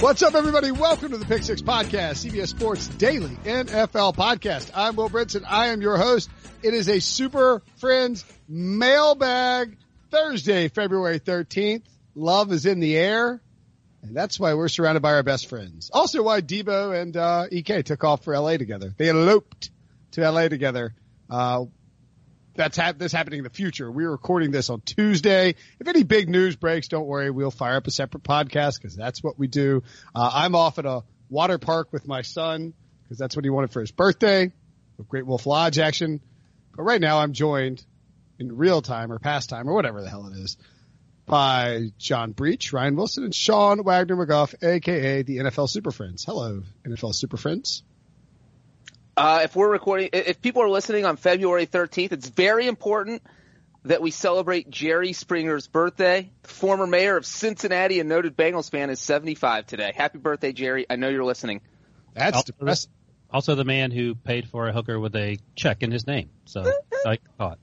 What's up, everybody? Welcome to the Pick Six Podcast, CBS Sports Daily NFL Podcast. I'm Will Brinson. I am your host. It is a Super Friends Mailbag Thursday, February 13th. Love is in the air. And that's why we're surrounded by our best friends. Also why Debo and, uh, EK took off for LA together. They eloped to LA together. Uh, that's hap- this happening in the future. We're recording this on Tuesday. If any big news breaks, don't worry. We'll fire up a separate podcast because that's what we do. Uh, I'm off at a water park with my son because that's what he wanted for his birthday. Great Wolf Lodge action. But right now I'm joined in real time or past time or whatever the hell it is by John Breech, Ryan Wilson, and Sean Wagner McGough, aka the NFL Super Friends. Hello, NFL Super Friends. Uh, if we're recording, if people are listening on February 13th, it's very important that we celebrate Jerry Springer's birthday. The former mayor of Cincinnati and noted Bengals fan is 75 today. Happy birthday, Jerry. I know you're listening. That's Also- depressing. Also, the man who paid for a hooker with a check in his name. So I caught.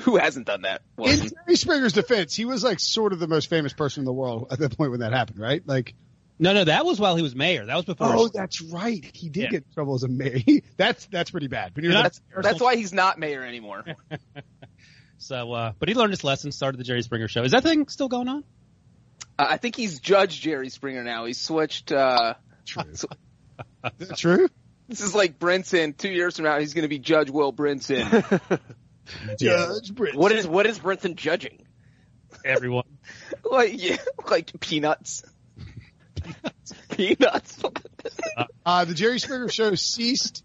Who hasn't done that? In Jerry Springer's defense, he was like sort of the most famous person in the world at the point when that happened, right? Like, No, no, that was while he was mayor. That was before. oh, that's right. He did Yeah. get in trouble as a mayor. that's that's pretty bad. But you're You're not, not- That's why he's not mayor anymore. So, uh, but he learned his lesson. Started the Jerry Springer show. Is that thing still going on? Uh, I think he's Judge Jerry Springer now. He switched. Uh, true. Is true? this is like Brinson. Two years from now, he's going to be Judge Will Brinson. Judge Britt. What is what is Brinson judging? Everyone. like yeah, like peanuts. Peanuts. Uh, the Jerry Springer show ceased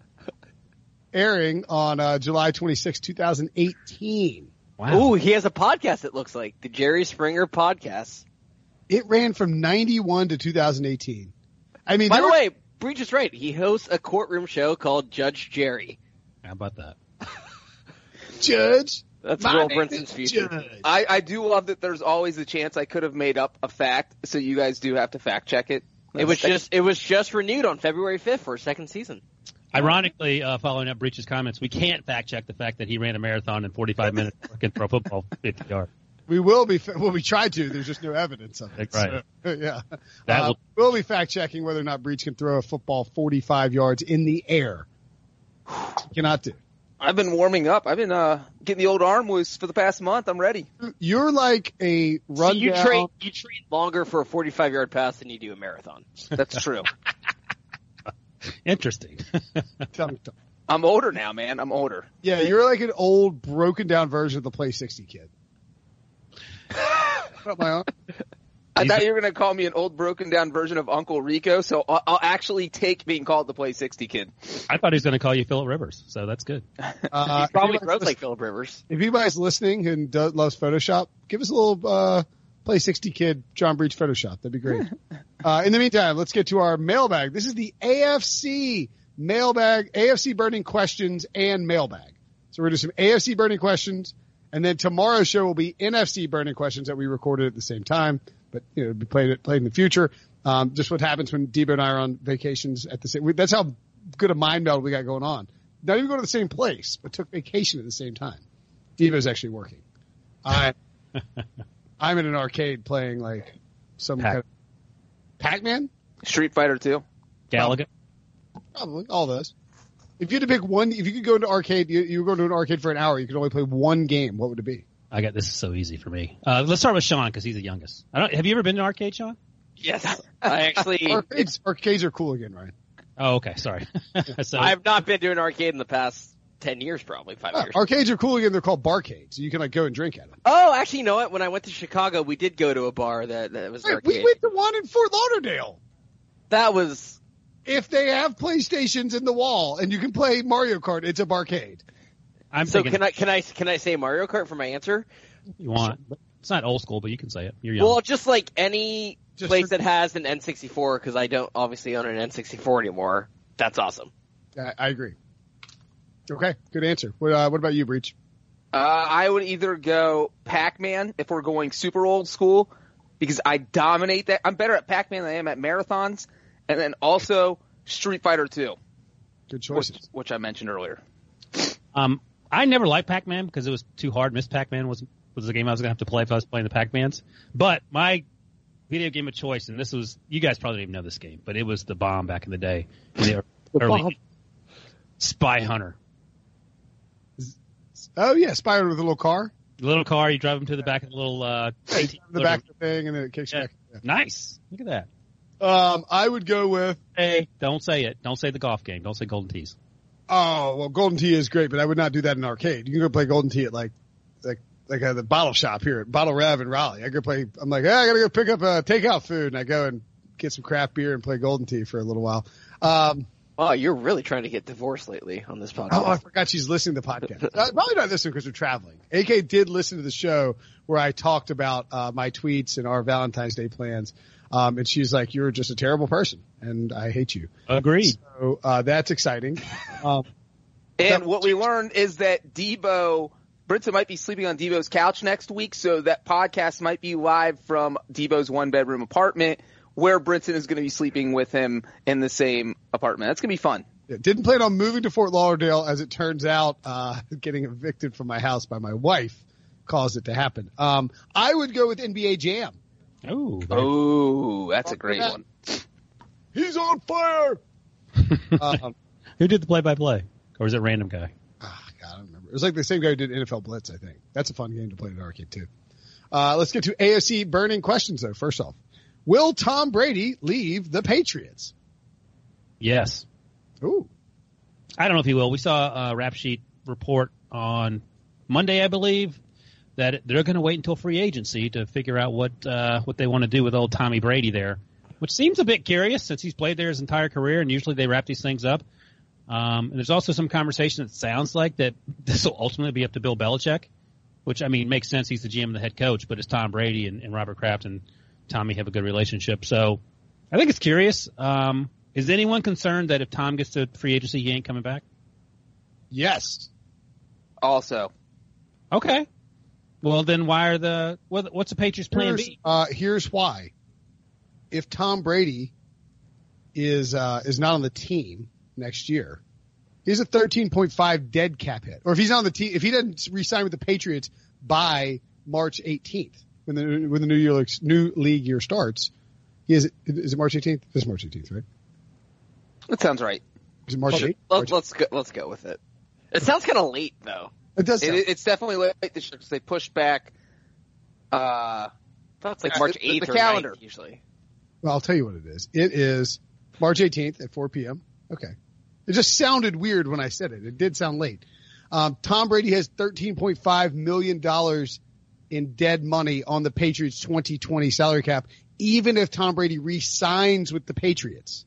airing on uh, July 26, 2018. Wow. Ooh, he has a podcast. It looks like the Jerry Springer podcast. It ran from 91 to 2018. I mean, By the were- way, Breech is right. He hosts a courtroom show called Judge Jerry. How about that? Judge. That's My Will Brinson's future. I, I do love that there's always a chance I could have made up a fact, so you guys do have to fact check it. It was just it was just renewed on February 5th for a second season. Ironically, uh, following up Breech's comments, we can't fact check the fact that he ran a marathon in 45 minutes working pro football 50 yards. We will be, fa- well, we tried to. There's just no evidence of it. Right. So, yeah. That Uh, will- we'll be fact checking whether or not Breech can throw a football 45 yards in the air. Cannot do. I've been warming up. I've been uh, getting the old arm loose for the past month. I'm ready. You're like a So rundown. you train you train longer for a 45 yard pass than you do a marathon. That's true. Interesting. Tell me, tell me. I'm older now, man. I'm older. Yeah, you're like an old, broken down version of the Play 60 kid. Not my own. I thought you were going to call me an old, broken down version of Uncle Rico, so I'll, I'll actually take being called the Play 60 kid. I thought he was going to call you Philip Rivers, so that's good. Uh, He probably if anybody's grows like listening- Philip Rivers. If anybody's listening and does, loves Photoshop, give us a little uh, Play 60 kid John Breech Photoshop. That'd be great. uh, in the meantime, let's get to our mailbag. This is the AFC mailbag, AFC burning questions and mailbag. So we're going to do some AFC burning questions, and then tomorrow's show will be NFC burning questions that we recorded at the same time, but you know, it'll be played played in the future. Um, just what happens when Debo and I are on vacations at the same. we- That's how good a mind meld we got going on. Not even going to the same place, but took vacation at the same time. Debo's actually working. I, I'm in an arcade playing like some Pac- kind of Pac-Man. Street Fighter 2. Galaga. Probably all those. If you had to pick one, if you could go into arcade, you, you were going to an arcade for an hour, you could only play one game. What would it be? I got this is so easy for me. Uh, let's start with Sean because he's the youngest. I don't, have you ever been to an arcade, Sean? Yes, I actually Arcades, arcades are cool again, right? Oh, okay. Sorry. so I have not been to an arcade in the past 10 years, probably five Uh, years. arcades are cool again. They're called barcades. So you can like go and drink at them. Oh, actually, you know what? When I went to Chicago, we did go to a bar that, that was an Wait, we went to one in Fort Lauderdale. That was If they have PlayStations in the wall and you can play Mario Kart, it's a barcade. I'm so. thinking Can I can I can I say Mario Kart for my answer? you want. It's not old school, but you can say it. You're young. Well, just like any Just place for- that has an N64, because I don't obviously own an N64 anymore. That's awesome. I, I agree. Okay, good answer. What, uh, what about you, Breech? Uh, I would either go Pac-Man if we're going super old school because I dominate that. I'm better at Pac-Man than I am at marathons, and then also Street Fighter 2, Good which, choices. which I mentioned earlier. Um, I never liked Pac-Man because it was too hard. Miss Pac-Man was was the game I was gonna have to play if I was playing the Pac-Mans. But my video game of choice, and this was you guys probably don't even know this game, but it was the bomb back in the day. In the early bomb. Spy Hunter, Oh yeah, Spyro with a little car. little car. You drive them to the back of the little uh, Hey, 18 the back of the thing, and then it kicks Yeah. back. Nice. Look at that. Um, I would go with. Hey, don't say it. Don't say the golf game. Don't say Golden Tees. Oh well, Golden Tee is great, but I would not do that in an arcade. You can go play Golden Tee at like, like, like at the bottle shop here at Bottle Rev in Raleigh. I go play. I'm like, hey, I gotta go pick up uh, takeout food, and I go and get some craft beer and play Golden Tee for a little while. Um, Wow, you're really trying to get divorced lately on this podcast. Oh, I forgot she's listening to the podcast. uh, probably not listening because we're traveling. AK did listen to the show where I talked about uh, my tweets and our Valentine's Day plans. Um, and she's like, "You're just a terrible person, and I hate you." Agreed. So uh, that's exciting. Um, And That- what we learned is that Debo, Brinson might be sleeping on Debo's couch next week, so that podcast might be live from Debo's one bedroom apartment where Brinson is going to be sleeping with him in the same apartment. That's going to be fun. yeah, didn't plan on moving to Fort Lauderdale. As it turns out, uh, getting evicted from my house by my wife caused it to happen. Um, I would go with NBA Jam. Oh, Oh, that's a great that. one. He's on fire. um, who did the play-by-play, or was it a random guy? Ah, God, I don't remember. It was like the same guy who did NFL Blitz, I think. That's a fun game to play in an arcade too. Uh, let's get to AFC burning questions though. First off, will Tom Brady leave the Patriots? Yes. Ooh, I don't know if he will. We saw a rap sheet report on Monday, I believe, that they're going to wait until free agency to figure out what uh, what they want to do with old Tommy Brady there, which seems a bit curious since he's played there his entire career, and usually they wrap these things up. Um, and there's also some conversation that sounds like that this will ultimately be up to Bill Belichick, which I mean makes sense. He's the GM and the head coach, but it's Tom Brady and, and Robert Kraft and Tommy have a good relationship. So I think it's curious. Um, is anyone concerned that if Tom gets to free agency, he ain't coming back? yes. Also, Okay. Well, then why are the what, what's the Patriots plan Here's, B? uh, here's why. If Tom Brady is uh, is not on the team next year, he's a 13.5 dead cap hit. Or if he's on the team, if he doesn't re-sign with the Patriots by March 18th, when the when the new year new league year starts, he is is it March 18th? This is March 18th, right? that sounds right. Is it March 8th? Let's let's go, let's go with it. It sounds kind of late though. It does. It, it's definitely late this year because they pushed back. Uh, I thought it's like Uh, March the- the 8th calendar. 9th usually. well, I'll tell you what it is. It is March 18th at 4 p.m. Okay. It just sounded weird when I said it. It did sound late. Um, Tom Brady has $13.5 million in dead money on the Patriots 2020 salary cap, even if Tom Brady re-signs with the Patriots.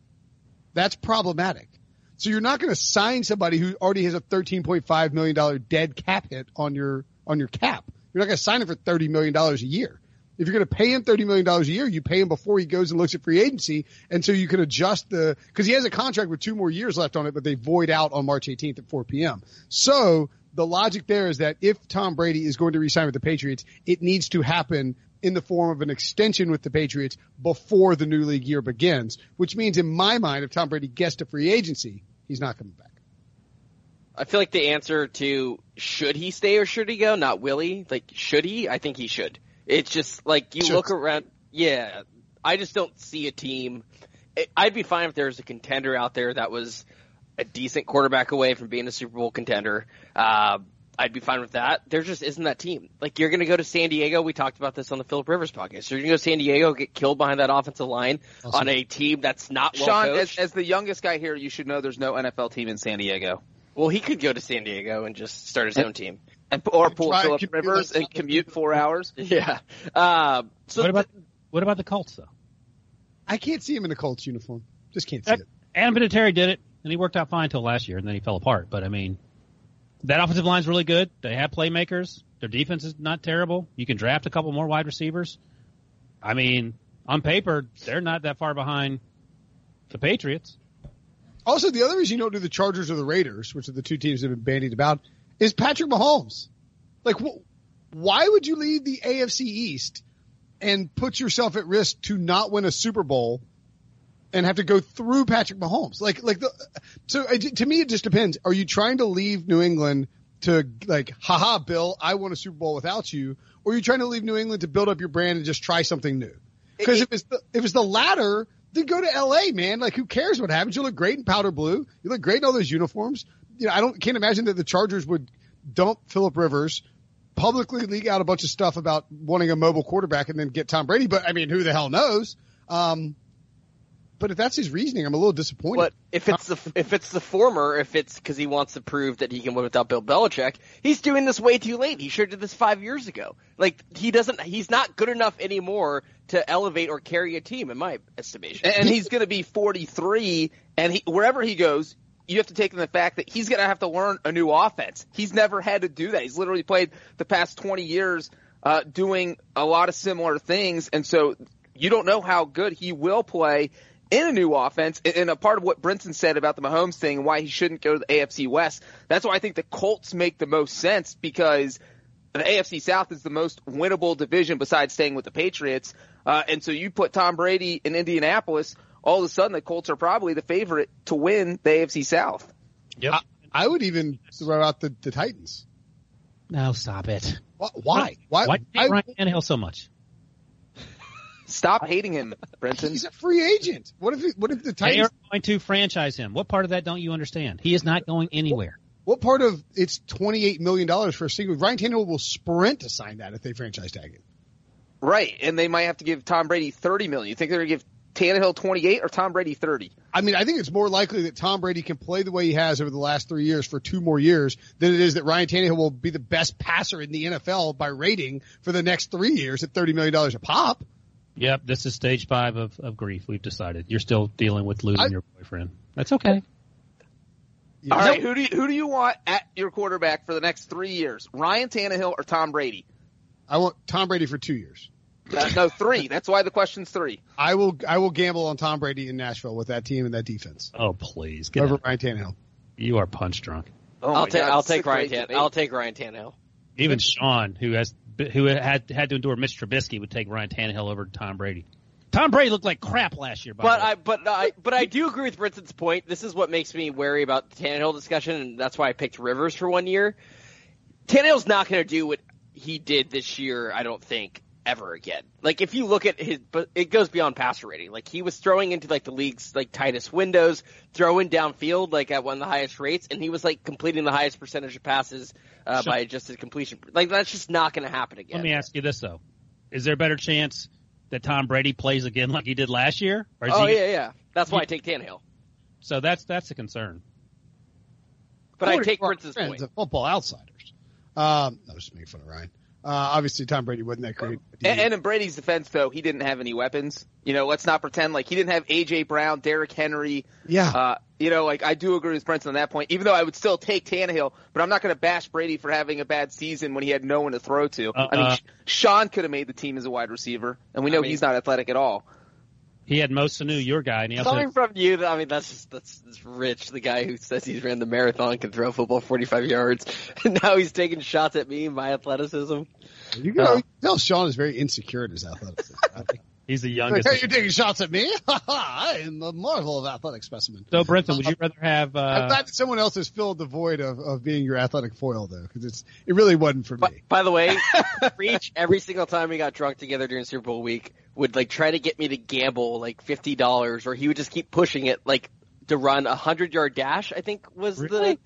That's problematic. So you're not going to sign somebody who already has a $13.5 million dead cap hit on your, on your cap. You're not going to sign him for $30 million a year. If you're going to pay him $30 million a year, you pay him before he goes and looks at free agency. And so you can adjust the, cause he has a contract with two more years left on it, but they void out on March 18th at 4 p.m. So the logic there is that if Tom Brady is going to resign with the Patriots, it needs to happen in the form of an extension with the Patriots before the new league year begins, which means in my mind, if Tom Brady gets to free agency, he's not coming back. I feel like the answer to should he stay or should he go, not will he. Like should he? I think he should. It's just like you Should. look around. Yeah, I just don't see a team. I'd be fine if there was a contender out there that was a decent quarterback away from being a Super Bowl contender. Uh, I'd be fine with that. There just isn't that team. Like you're going to go to San Diego. We talked about this on the Philip Rivers podcast. You're going to go to San Diego, get killed behind that offensive line Awesome. on a team that's not well Sean, as, as the youngest guy here, you should know there's no NFL team in San Diego. well, he could go to San Diego and just start his own team. And, or pull Philip commute Rivers and commute four hours. Yeah. Uh, so what about what about the Colts though? I can't see him in a Colts uniform. Just can't see That- it. Adam Vinatieri did it, and he worked out fine until last year, and then he fell apart. But I mean, that offensive line's really good. They have playmakers. Their defense is not terrible. You can draft a couple more wide receivers. I mean, on paper, they're not that far behind the Patriots. Also, the other reason you don't do the Chargers or the Raiders, which are the two teams that have been bandied about, is Patrick Mahomes. Like, wh- why would you leave the AFC East and put yourself at risk to not win a Super Bowl and have to go through Patrick Mahomes? Like, like the, so to me, it just depends. Are you trying to leave New England to like, haha, Bill, I won a Super Bowl without you, or are you trying to leave New England to build up your brand and just try something new? Because if it's the, if it's the latter, then go to LA, man. Like, who cares what happens? You look great in powder blue. You look great in all those uniforms. You know, I don't can't imagine that the Chargers would dump Philip Rivers, publicly leak out a bunch of stuff about wanting a mobile quarterback, and then get Tom Brady. But I mean, who the hell knows? Um, but if that's his reasoning, I'm a little disappointed. But if it's the if it's the former, if it's because he wants to prove that he can win without Bill Belichick, he's doing this way too late. He should have did this five years ago. Like he doesn't, he's not good enough anymore to elevate or carry a team, in my estimation. And he's going to be 43, and he, wherever he goes, you have to take in the fact that he's going to have to learn a new offense. He's never had to do that. He's literally played the past 20 years uh, doing a lot of similar things, and so you don't know how good he will play in a new offense. And a part of what Brinson said about the Mahomes thing and why he shouldn't go to the AFC West, that's why I think the Colts make the most sense because the AFC South is the most winnable division besides staying with the Patriots. Uh, and so you put Tom Brady in Indianapolis, all of a sudden the Colts are probably the favorite to win the AFC South. Yep. I, I would even throw out the, the Titans. No, stop it. Why? Why? Why? Why do you hate Ryan Tannehill so much? Stop hating him, Brinson. He's a free agent. What if? What if the They Titans? are going to franchise him. What part of that don't you understand? He is not going anywhere. What part of it's twenty eight million dollars for a single? Ryan Tannehill will sprint to sign that if they franchise tag him. Right, and they might have to give Tom Brady thirty million. You think they're going to give Tannehill twenty eight or Tom Brady thirty? I mean, I think it's more likely that Tom Brady can play the way he has over the last three years for two more years than it is that Ryan Tannehill will be the best passer in the NFL by rating for the next three years at thirty million dollars a pop. Yep, this is stage five of, of grief. We've decided. You're still dealing with losing I- your boyfriend. That's okay. All right, who do you, who do you want at your quarterback for the next three years? Ryan Tannehill or Tom Brady? I want Tom Brady for two years. Uh, no, three. That's why the question's three. I will. I will gamble on Tom Brady in Nashville with that team and that defense Oh, please. Get over out. Ryan Tannehill. You are punch drunk. Oh I'll my take God, I'll take Ryan great Tan- I'll take Ryan Tannehill. Even Sean, who has who had had to endure Mitch Trubisky, would take Ryan Tannehill over Tom Brady. Tom Brady looked like crap last year. By But way. I but I but I do agree with Brinson's point. This is what makes me wary about the Tannehill discussion, and that's why I picked Rivers for one year. Tannehill's not going to do what he did this year. I don't think ever again. Like if you look at his, but it goes beyond passer rating. Like he was throwing into like the league's like tightest windows, throwing downfield like at one of the highest rates, and he was like completing the highest percentage of passes uh, Sure. by adjusted completion. Like that's just not going to happen again. Let me ask you this though: Is there a better chance that Tom Brady plays again like he did last year? Or is oh he, yeah, yeah. That's why I take Tannehill. So that's that's a concern. But I take to our point. of Football outsiders. Um, no, just making fun of Ryan. Uh, obviously Tom Brady wasn't that great. And, and in Brady's defense, though, he didn't have any weapons. You know, let's not pretend like he didn't have AJ Brown, Derrick Henry. yeah, Uh, you know, like I do agree with Brinson on that point. Even though I would still take Tannehill, but I'm not going to bash Brady for having a bad season when he had no one to throw to. I mean, Uh-uh. Sean could have made the team as a wide receiver, and we know I mean- he's not athletic at all. He had Mo Sanu, your guy, and he also Coming from you, I mean, that's just that's, that's rich. The guy who says he's ran the marathon can throw a football 45 yards, and now he's taking shots at me and my athleticism. you can uh, tell Sean is very insecure in his athleticism. He's the like, youngest. hey, you're taking shots at me? I am the marvel of athletic specimen. so Brinson, would you rather have? Uh, I'm Uh, glad that someone else has filled the void of, of being your athletic foil, though, because it's it really wasn't for me. by the way, Reach every single time we got drunk together during Super Bowl week would like try to get me to gamble like fifty dollars, or he would just keep pushing it like to run a hundred yard dash. I think was the Really?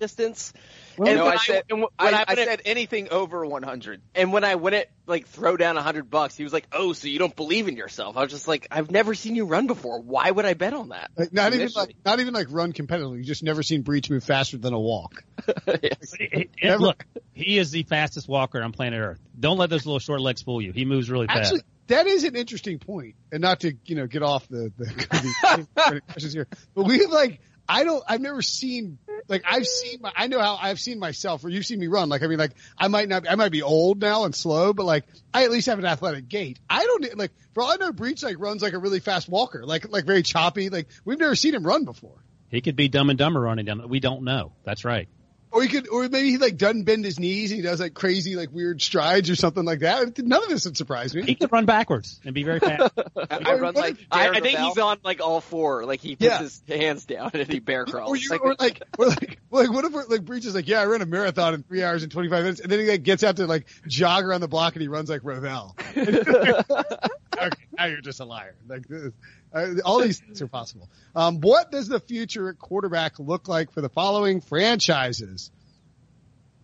Distance. no, when I said and when I, I, I went it- said anything over 100. And when I went it like throw down a hundred bucks, he was like, "Oh, so you don't believe in yourself?" I was just like, "I've never seen you run before. Why would I bet on that?" Like, not even like not even like run competitively. You just never seen Breech move faster than a walk. Yes. it- it- look, he is the fastest walker on planet Earth. Don't let those little short legs fool you. He moves really fast. Actually, that is an interesting point, and not to you know get off the the, the questions here, but we have like I don't I've never seen like I've seen my, I know how I've seen myself or you've seen me run. Like, I mean, like I might not, I might be old now and slow, but like I at least have an athletic gait. I don't like, for all I know, Breech like runs like a really fast walker, like, like very choppy. Like we've never seen him run before. He could be dumb and dumber running down. We don't know. That's right. Or he could, or maybe he like doesn't bend his knees and he does like crazy, like weird strides or something like that. None of this would surprise me. He could run backwards and be very fast. I run like I, I think he's on like all four. Like he puts Yeah. his hands down and he bear crawls. Or, you, Like- or like, or like, like, what if like Breech is like, yeah, I ran a marathon in three hours and 25 minutes. And then he like gets out to like jog around the block and he runs like Ravel. okay, now you're just a liar. Like this, uh, all these things are possible. Um, what does the future at quarterback look like for the following franchises?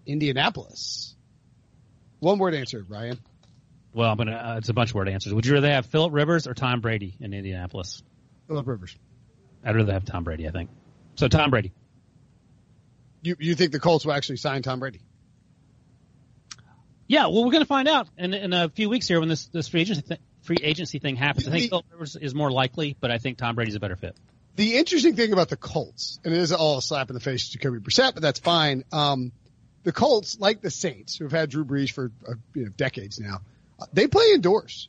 Indianapolis. One word answer, Ryan. Well, I'm gonna. Uh, it's a bunch of word answers. Would you rather have Philip Rivers or Tom Brady in Indianapolis? Philip Rivers. I'd rather have Tom Brady. I think. So Tom Brady. You, you think the Colts will actually sign Tom Brady? Yeah, well, we're going to find out in, in a few weeks here when this this free agency th- free agency thing happens. I think Rivers is more likely, but I think Tom Brady's a better fit. The interesting thing about the Colts, and it is all a slap in the face to Jacoby Brissett, but that's fine. Um, the Colts, like the Saints, who've had Drew Brees for uh, you know, decades now, they play indoors.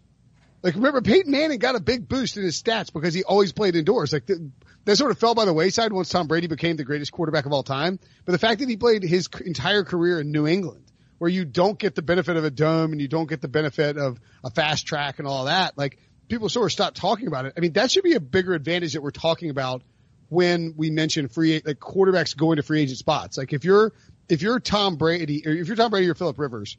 Like remember, Peyton Manning got a big boost in his stats because he always played indoors. Like the, that sort of fell by the wayside once Tom Brady became the greatest quarterback of all time. But the fact that he played his entire career in New England, where you don't get the benefit of a dome and you don't get the benefit of a fast track and all that, like people sort of stop talking about it. I mean, that should be a bigger advantage that we're talking about when we mention free like quarterbacks going to free agent spots. Like if you're if you're Tom Brady or if you're Tom Brady or Philip Rivers,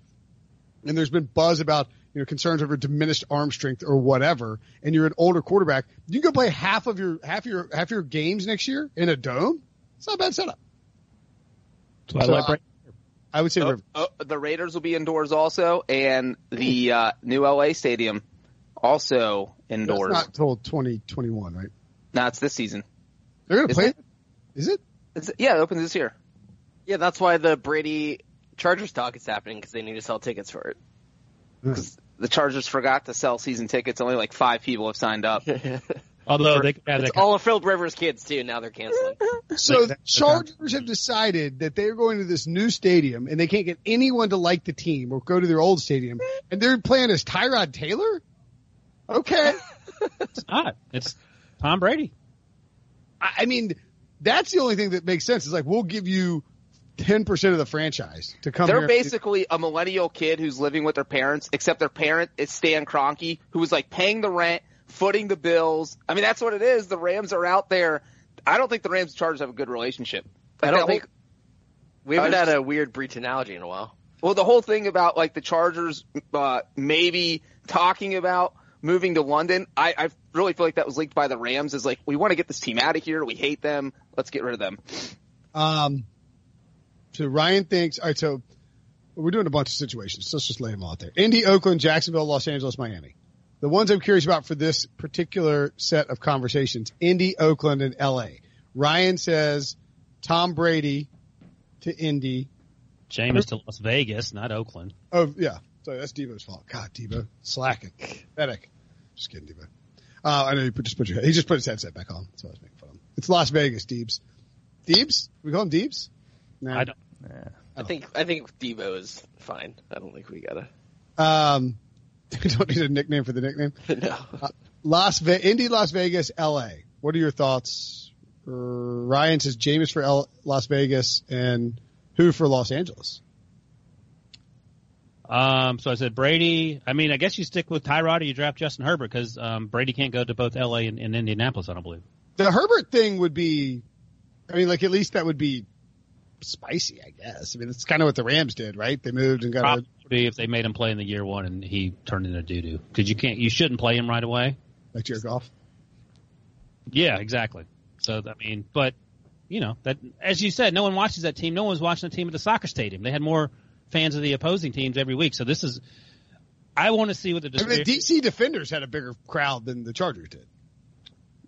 and there's been buzz about you know concerns over diminished arm strength or whatever, and you're an older quarterback, you can go play half of your half your half your games next year in a dome. It's not a bad setup. So I like Brady. I would say Oh, Rivers. oh, the Raiders will be indoors also, and the uh, new LA stadium also That's indoors. not until 2021, right? no, it's this season. They're going to Is play. it? it? Is it? It's, yeah, it opens this year. yeah, that's why the Brady Chargers talk is happening because they need to sell tickets for it. because The Chargers forgot to sell season tickets. Only like five people have signed up. Although they could have that all of Philip Rivers' kids too. Now they're canceling. So Like the Chargers have decided that they're going to this new stadium and they can't get anyone to like the team or go to their old stadium, and they're playing as Tyrod Taylor. Okay, it's not. It's Tom Brady. I I mean that's the only thing that makes sense. Is like we'll give you ten percent of the franchise to come. They're here. basically a millennial kid who's living with their parents, except their parent is Stan Kroenke, who was like paying the rent, footing the bills. I mean, that's what it is. The Rams are out there. I don't think the Rams and Chargers have a good relationship. I don't think we haven't I had a weird Breech analogy in a while. Well, the whole thing about like the Chargers uh, maybe talking about moving to London, I, I really feel like that was leaked by the Rams. Is like we want to get this team out of here. We hate them. Let's get rid of them. Um, so Ryan thinks, all right, so we're doing a bunch of situations. So let's just lay them all out there. Indy, Oakland, Jacksonville, Los Angeles, Miami. The ones I'm curious about for this particular set of conversations, Indy, Oakland, and LA. Ryan says Tom Brady to Indy. Jameis to Las Vegas, not Oakland. Oh, yeah. Sorry, that's Debo's fault. God, Debo, slacking. Pathetic. Just kidding, Debo. Uh, I know you put, just put your, he just put his headset back on. That's what I was making fun of him. It's Las Vegas, Deebs. Deebs? We call him Deebs? No. I don't. I think I think Debo is fine. I don't think we gotta. Um, we don't need a nickname for the nickname. no. Las Ve- Indy, Las Vegas, L.A. What are your thoughts? Uh, Ryan says Jameis for L- Las Vegas and who for Los Angeles? Um, so I said Brady. I mean, I guess you stick with Tyrod or you draft Justin Herbert because um, Brady can't go to both L.A. and, and Indianapolis. I don't believe. The Herbert thing would be, I mean, like at least that would be spicy, I guess. I mean, it's kind of what the Rams did, right? They moved and got a, Probably would be if they made him play in the year one and he turned into doo doo because you can't, you shouldn't play him right away. like Jared Goff. Yeah, exactly. So I mean, but you know that as you said, no one watches that team. No one was watching the team at the soccer stadium. They had more fans of the opposing teams every week. So this is, I want to see what the I mean, the DC Defenders had a bigger crowd than the Chargers did.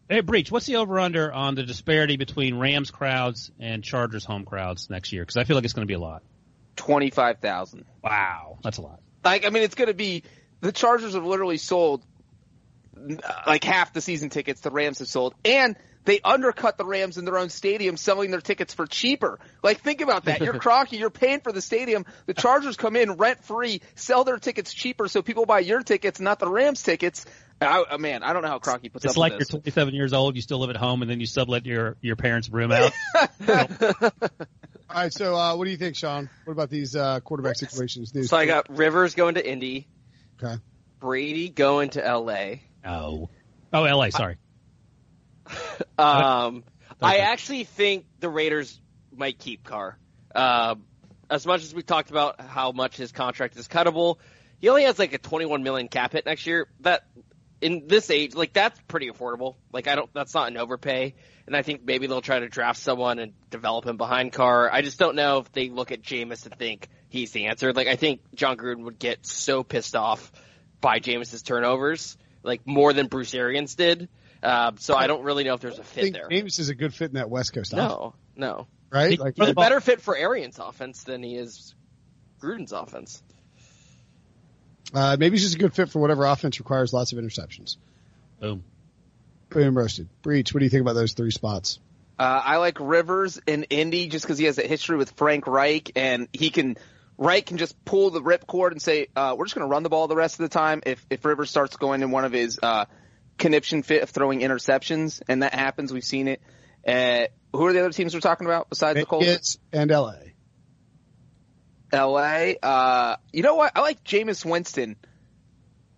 Hey, Breech, what's the over under on the disparity between Rams crowds and Chargers home crowds next year? Because I feel like it's going to be a lot. Twenty five thousand. Wow, that's a lot. Like I mean, it's going to be the Chargers have literally sold like half the season tickets the Rams have sold, and they undercut the Rams in their own stadium, selling their tickets for cheaper. Like, think about that. You're Kroenke, you're paying for the stadium. The Chargers come in rent free, sell their tickets cheaper, so people buy your tickets, not the Rams tickets. I, I- man, I don't know how Kroenke puts It's up It's like you're 27 years old, you still live at home, and then you sublet your your parents' room out. All right, so uh, what do you think, Sean? What about these uh, quarterback situations? These So I got Rivers going to Indy, okay. Brady going to LA. oh, oh, L.A. Sorry. Um, I actually think the Raiders might keep Carr. Uh, as much as we talked about how much his contract is cuttable, he only has like a 21 million cap hit next year. That in this age, like that's pretty affordable. Like I don't, that's not an overpay. And I think maybe they'll try to draft someone and develop him behind Carr. I just don't know if they look at Jameis and think he's the answer. Like I think Jon Gruden would get so pissed off by Jameis's turnovers, like more than Bruce Arians did. Uh, so I don't really know if there's a fit think there. Jameis is a good fit in that West Coast offense, No, no. right? He- Like, He's a better fit for Arians' offense than he is Gruden's offense. Uh, maybe he's just a good fit for whatever offense requires lots of interceptions. Boom. Boom roasted. Breech. What do you think about those three spots? Uh, I like Rivers in Indy just because he has a history with Frank Reich, and he can Reich can just pull the ripcord and say, uh, "We're just going to run the ball the rest of the time." If if Rivers starts going in one of his uh, conniption fit of throwing interceptions, and that happens, we've seen it. Uh, who are the other teams we're talking about besides the Colts? And LA. L.A. Uh, you know what? I like Jameis Winston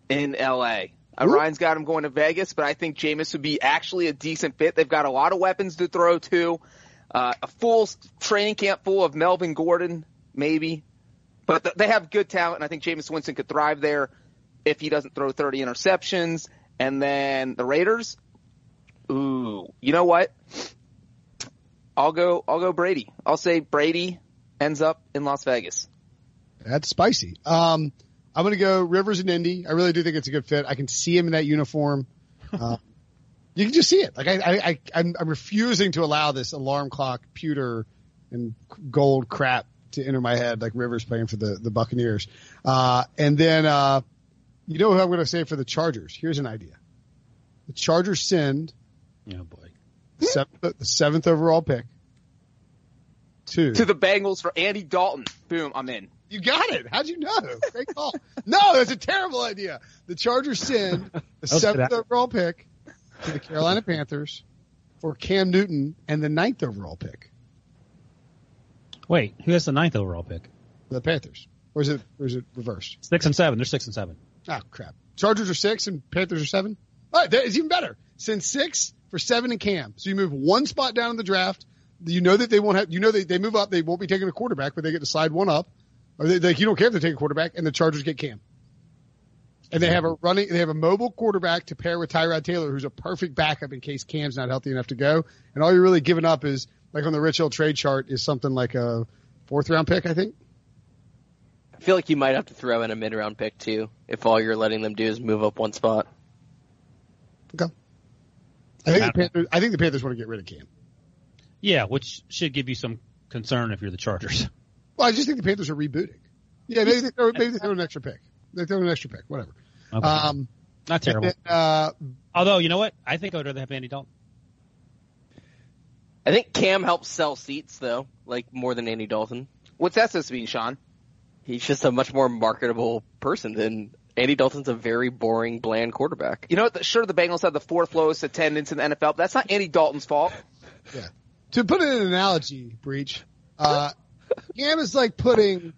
in L.A. Uh, Ryan's got him going to Vegas, but I think Jameis would be actually a decent fit. They've got a lot of weapons to throw to. Uh, a full training camp full of Melvin Gordon, maybe. But th- they have good talent, and I think Jameis Winston could thrive there if he doesn't throw 30 interceptions. And then the Raiders, ooh, you know what? I'll go. I'll go Brady. I'll say Brady ends up in Las Vegas. That's spicy. Um, I'm going to go Rivers and Indy. I really do think it's a good fit. I can see him in that uniform. Uh, you can just see it. Like I, I, I I'm, I'm refusing to allow this alarm clock, pewter, and gold crap to enter my head like Rivers playing for the, the Buccaneers. Uh, and then, uh, you know what I'm going to say for the Chargers? Here's an idea. The Chargers send Oh boy. the seventh, the seventh overall pick to, to the Bengals for Andy Dalton. Boom, I'm in. You got it. How'd you know? Great call. no, that's a terrible idea. The Chargers send the seventh overall pick to the Carolina Panthers for Cam Newton and the ninth overall pick Wait, who has the ninth overall pick? the Panthers. Or is it, or is it reversed? Six and seven. They're six and seven. Oh, crap. Chargers are six and Panthers are seven? All right, that is even better. Send six for seven and Cam. So you move one spot down in the draft. You know that they won't have, you know they, they move up, they won't be taking a quarterback, but they get to slide one up. Or they, like, you don't care if they take a quarterback, and the Chargers get Cam. And they have a running, they have a mobile quarterback to pair with Tyrod Taylor, who's a perfect backup in case Cam's not healthy enough to go. And all you're really giving up is, like on the Rich Hill trade chart, is something like a fourth round pick, I think. I feel like you might have to throw in a mid round pick too, if all you're letting them do is move up one spot. Okay. I think the Panthers, I think the Panthers want to get rid of Cam. Yeah, which should give you some concern if you're the Chargers. Well, I just think the Panthers are rebooting. Yeah, maybe they throw, maybe they throw an extra pick. They throw an extra pick, whatever. Okay. Um, Not terrible. and then, uh, Although, you know what? I think I would rather have Andy Dalton. I think Cam helps sell seats though, like more than Andy Dalton. What's that supposed to mean, Sean? He's just a much more marketable person than Andy Dalton's a very boring, bland quarterback. You know what? Sure, the Bengals had the fourth lowest attendance in the NFL, but that's not Andy Dalton's fault. To put in an analogy, Breech, uh, Cam is like putting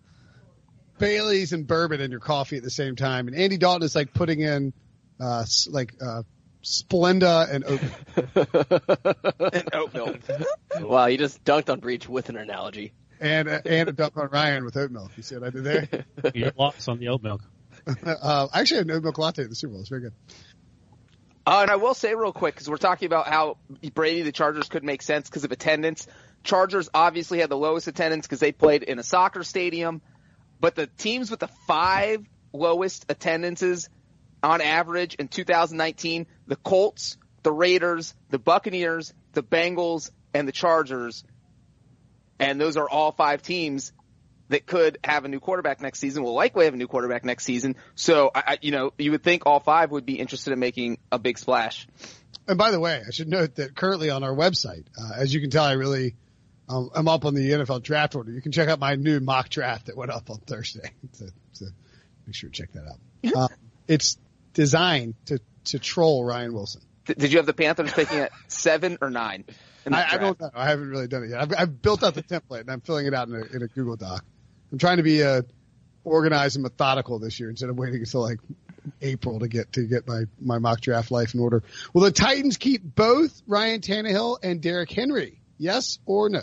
Bailey's and bourbon in your coffee at the same time, and Andy Dalton is like putting in, uh, like, uh, Splenda and oat And oat milk. wow, you just dunked on Breech with an analogy. and uh, and a dunk on Ryan with oat milk. You see what I did there? You're lost on the oat milk. uh, I actually had an oat milk latte at the Super Bowl. It's very good. Uh, and I will say real quick because we're talking about how Brady, the Chargers could make sense because of attendance. Chargers obviously had the lowest attendance because they played in a soccer stadium, but the teams with the five lowest attendances on average in 2019, the Colts, the Raiders, the Buccaneers, the Bengals, and the Chargers. And those are all five teams that could have a new quarterback next season, will likely have a new quarterback next season. So, I, you know, you would think all five would be interested in making a big splash. and by the way, I should note that currently on our website, uh, as you can tell, I really, um, I'm up on the NFL draft order. You can check out my new mock draft that went up on Thursday. so, so make sure to check that out. Uh, it's designed to, to troll Ryan Wilson. Did you have the Panthers picking at seven or nine? I, I, don't know. I haven't really done it yet. I've, I've, built out the template and I'm filling it out in a, in a Google Doc. I'm trying to be uh, organized and methodical this year instead of waiting until like April to get to get my my mock draft life in order. Will the Titans keep both Ryan Tannehill and Derrick Henry? Yes or no?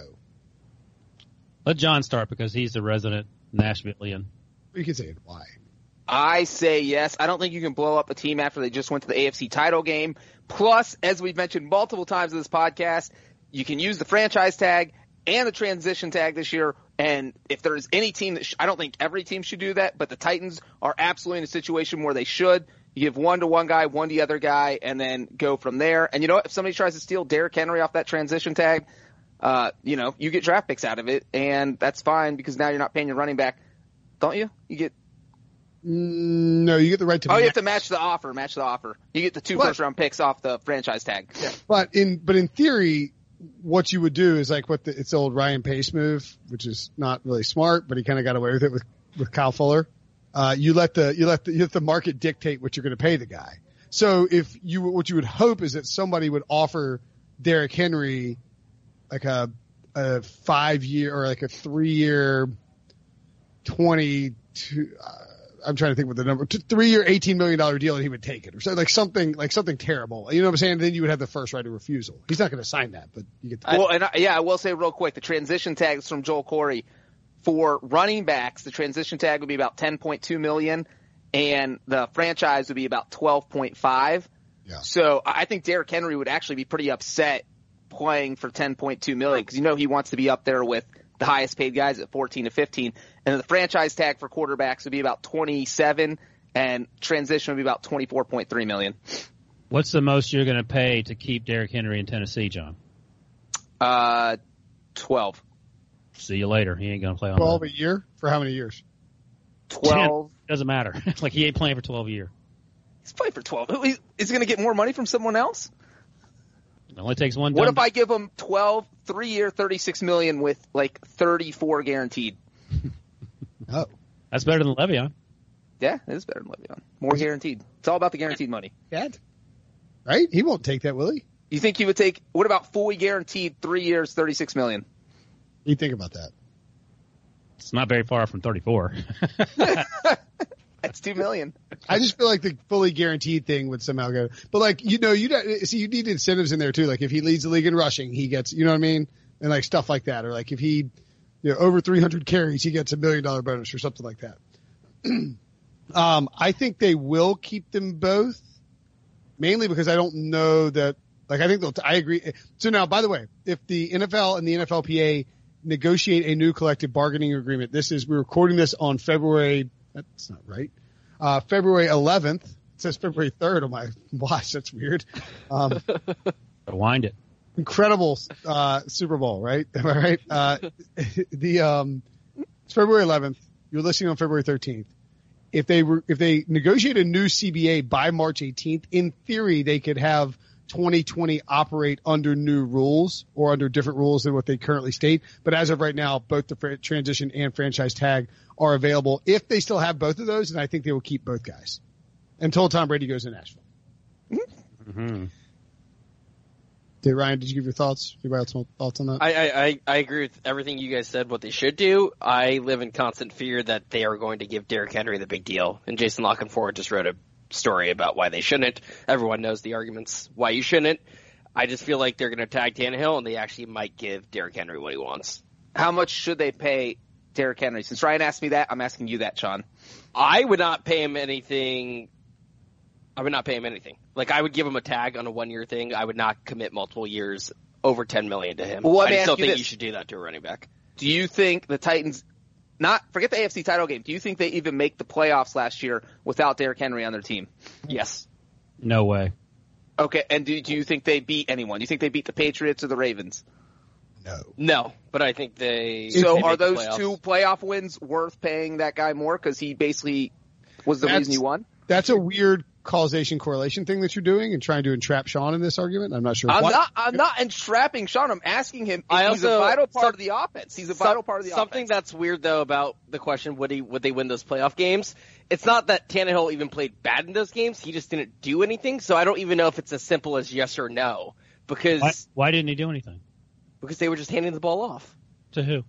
Let John start because he's the resident Nashvilleian. You can say it. Why? I say yes. I don't think you can blow up a team after they just went to the AFC title game. Plus, as we've mentioned multiple times in this podcast, you can use the franchise tag and the transition tag this year. And if there's any team that sh- I don't think every team should do that, but the Titans are absolutely in a situation where they should. You give one to one guy, one to the other guy, and then go from there. And you know what? If somebody tries to steal Derrick Henry off that transition tag, uh, you know, you get draft picks out of it, and that's fine because now you're not paying your running back, don't you? You get. No, you get the right to. Oh, you have to match the offer. Match the offer. You get the two first round picks off the franchise tag. But in but in theory, what you would do is like what the it's the old Ryan Pace move, which is not really smart, but he kind of got away with it with with Kyle Fuller. Uh, you let the you let the you let the market dictate what you're going to pay the guy. So if you what you would hope is that somebody would offer Derrick Henry like a a five year or like a three year twenty two. Uh, I'm trying to think what the number, three year, $18 million deal and he would take it or so like something, like something terrible. You know what I'm saying? Then you would have the first right of refusal. He's not going to sign that, but you get the, Well, and I, yeah, I will say real quick, the transition tags from Joel Corry for running backs, the transition tag would be about 10.2 million, and the franchise would be about 12.5. Yeah. So I think Derrick Henry would actually be pretty upset playing for 10.2 million because you know he wants to be up there with the highest paid guys at 14 to 15, and the franchise tag for quarterbacks would be about 27, and transition would be about 24.3 million. What's the most you're going to pay to keep Derrick Henry in Tennessee, John? Uh, 12. See you later. He ain't going to play on 12 that. a year for how many years? 12. Doesn't matter. It's like he ain't playing for 12 a year. He's playing for 12. Who- Is he going to get more money from someone else? It only takes one. What dumb- if I give him 12, three year, 36 million with like 34 guaranteed? Oh, That's better than Le'Veon. Yeah, it is better than Le'Veon. More guaranteed. It's all about the guaranteed money. Yeah, Right? He won't take that, will he? You think he would take, what about fully guaranteed three years, 36 million? You think about that. It's not very far from 34. That's two million. I just feel like the fully guaranteed thing would somehow go, but like, you know, you see, you need incentives in there too. Like if he leads the league in rushing, he gets, you know what I mean? And like stuff like that. Or like if he, you know, over 300 carries, he gets a million dollar bonus or something like that. um, I think they will keep them both mainly because I don't know that, like I think they'll, I agree. So now, by the way, if the NFL and the NFLPA negotiate a new collective bargaining agreement, this is, we're recording this on February, that's not right. Uh, February 11th. It says February 3rd on my watch. That's weird. Um, Wind it. incredible, uh, Super Bowl, right? Am I right? Uh, the, um, it's February 11th. You're listening on February 13th. If they were, if they negotiate a new CBA by March 18th, in theory, they could have 2020 operate under new rules or under different rules than what they currently state. But as of right now, both the fr- transition and franchise tag are available. If they still have both of those, And I think they will keep both guys until Tom Brady goes to Nashville. hmm Did Ryan, did you give your thoughts? Anybody else want thoughts on that? I, I, I, I agree with everything you guys said. What they should do. I live in constant fear that they are going to give Derrick Henry the big deal. And Jason La Canfora just wrote a story about why they shouldn't. Everyone knows the arguments why you shouldn't. I just feel like they're going to tag Tannehill, and they actually might give Derrick Henry what he wants. How much should they pay Derrick Henry? Since Ryan asked me that, I'm asking you that, Sean. I would not pay him anything. I would not pay him anything. Like I would give him a tag on a one year thing. I would not commit multiple years over ten million to him. Well, I me just ask don't you think this. you should do that to a running back. Do you think the Titans, not forget the AFC title game, do you think they even make the playoffs last year without Derrick Henry on their team? Yes. No way. Okay, and do, do you think they beat anyone? Do you think they beat the Patriots or the Ravens? no. No, but I think they. So they are those playoffs. two playoff wins worth paying that guy more because he basically was the That's- reason you won? That's a weird causation correlation thing that you're doing and trying to entrap Sean in this argument? I'm not sure. I'm not. I'm not entrapping Sean. I'm asking him. If I he's a also- vital part some- of the offense. He's a Some- vital part of the something offense. that's weird though about the question would he would they win those playoff games? It's not that Tannehill even played bad in those games. He just didn't do anything. So I don't even know if it's as simple as yes or no because Why, why didn't he do anything? because they were just handing the ball off. To who?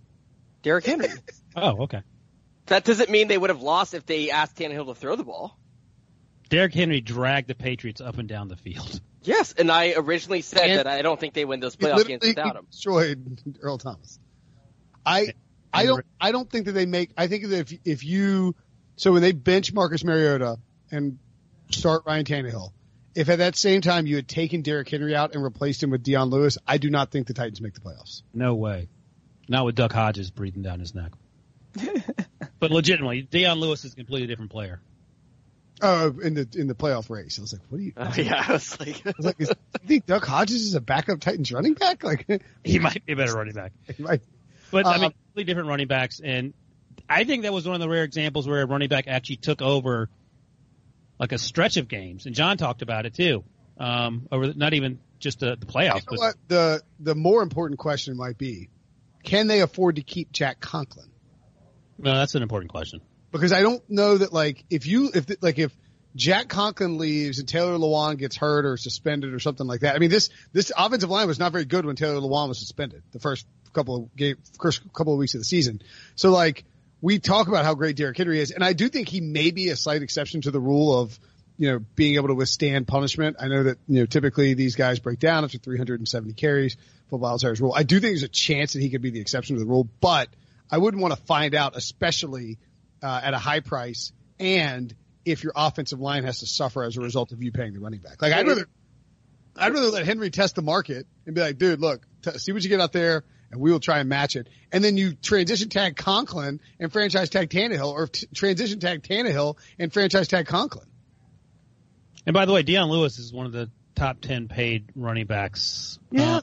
Derrick Henry. Oh, okay. that doesn't mean they would have lost if they asked Tannehill to throw the ball. Derrick Henry dragged the Patriots up and down the field. Yes, and I originally said And- that I don't think they win those playoff games without him. destroyed Earl Thomas. I I don't I don't think that they make. I think that if if you so when they bench Marcus Mariota and start Ryan Tannehill, if at that same time you had taken Derrick Henry out and replaced him with Dion Lewis, I do not think the Titans make the playoffs. No way. Not with Duck Hodges breathing down his neck. but legitimately, Dion Lewis is a completely different player. Oh, in the in the playoff race, I was like, what do you? Oh, yeah, I was like, I was like, is, you think Duck Hodges is a backup Titans running back? Like, He might be a better running back. right? But I Um, mean, completely different running backs, and I think that was one of the rare examples where a running back actually took over like a stretch of games, and John talked about it too. Um, over the, not even just the, the playoffs, You know but what? The the more important question might be, can they afford to keep Jack Conklin? no, that's an important question. Because I don't know that like if you if like if Jack Conklin leaves and Taylor Lewan gets hurt or suspended or something like that. I mean this this offensive line was not very good when Taylor Lewan was suspended the first couple of game first couple of weeks of the season. So like we talk about how great Derrick Henry is, and I do think he may be a slight exception to the rule of you know being able to withstand punishment. I know that you know typically these guys break down after 370 carries. Football Outsiders rule. I do think there's a chance that he could be the exception to the rule, but I wouldn't want to find out, especially uh, at a high price, and if your offensive line has to suffer as a result of you paying the running back. Like I'd rather, I'd rather let Henry test the market and be like, dude, look, t- see what you get out there, and we will try and match it. And then you transition tag Conklin and franchise tag Tannehill, or t- transition tag Tannehill and franchise tag Conklin. And by the way, Dion Lewis is one of the top ten paid running backs. Yeah. uh,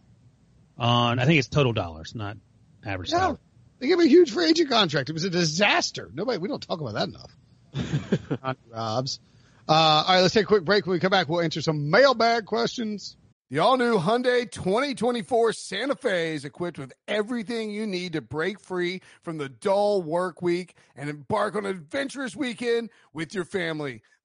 on I think it's total dollars, not average Yeah. salary. They gave him a huge free agent contract. It was a disaster. Nobody, we don't talk about that enough. Robs. Uh, all right, let's take a quick break. When we come back, we'll answer some mailbag questions. The all new Hyundai 2024 Santa Fe is equipped with everything you need to break free from the dull work week and embark on an adventurous weekend with your family.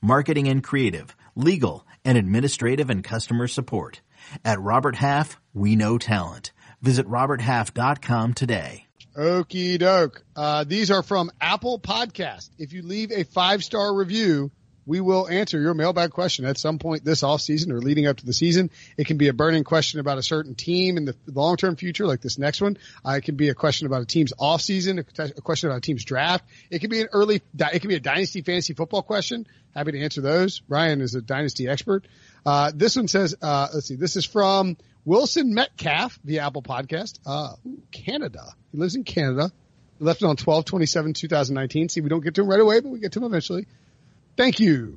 marketing and creative, legal, and administrative and customer support. At Robert Half, we know talent. Visit roberthalf.com today. Okie doke. Uh, these are from Apple Podcast. If you leave a five star review, we will answer your mailbag question at some point this off season or leading up to the season. It can be a burning question about a certain team in the long term future, like this next one. Uh, it can be a question about a team's off season, a, a question about a team's draft. It can be an early, it can be a dynasty fantasy football question. Happy to answer those. Ryan is a dynasty expert. Uh, this one says, uh, let's see, this is from Wilson Metcalf, the Apple podcast, uh, Canada. He lives in Canada. He left it on 12 27 2019. See, we don't get to him right away, but we get to him eventually. Thank you.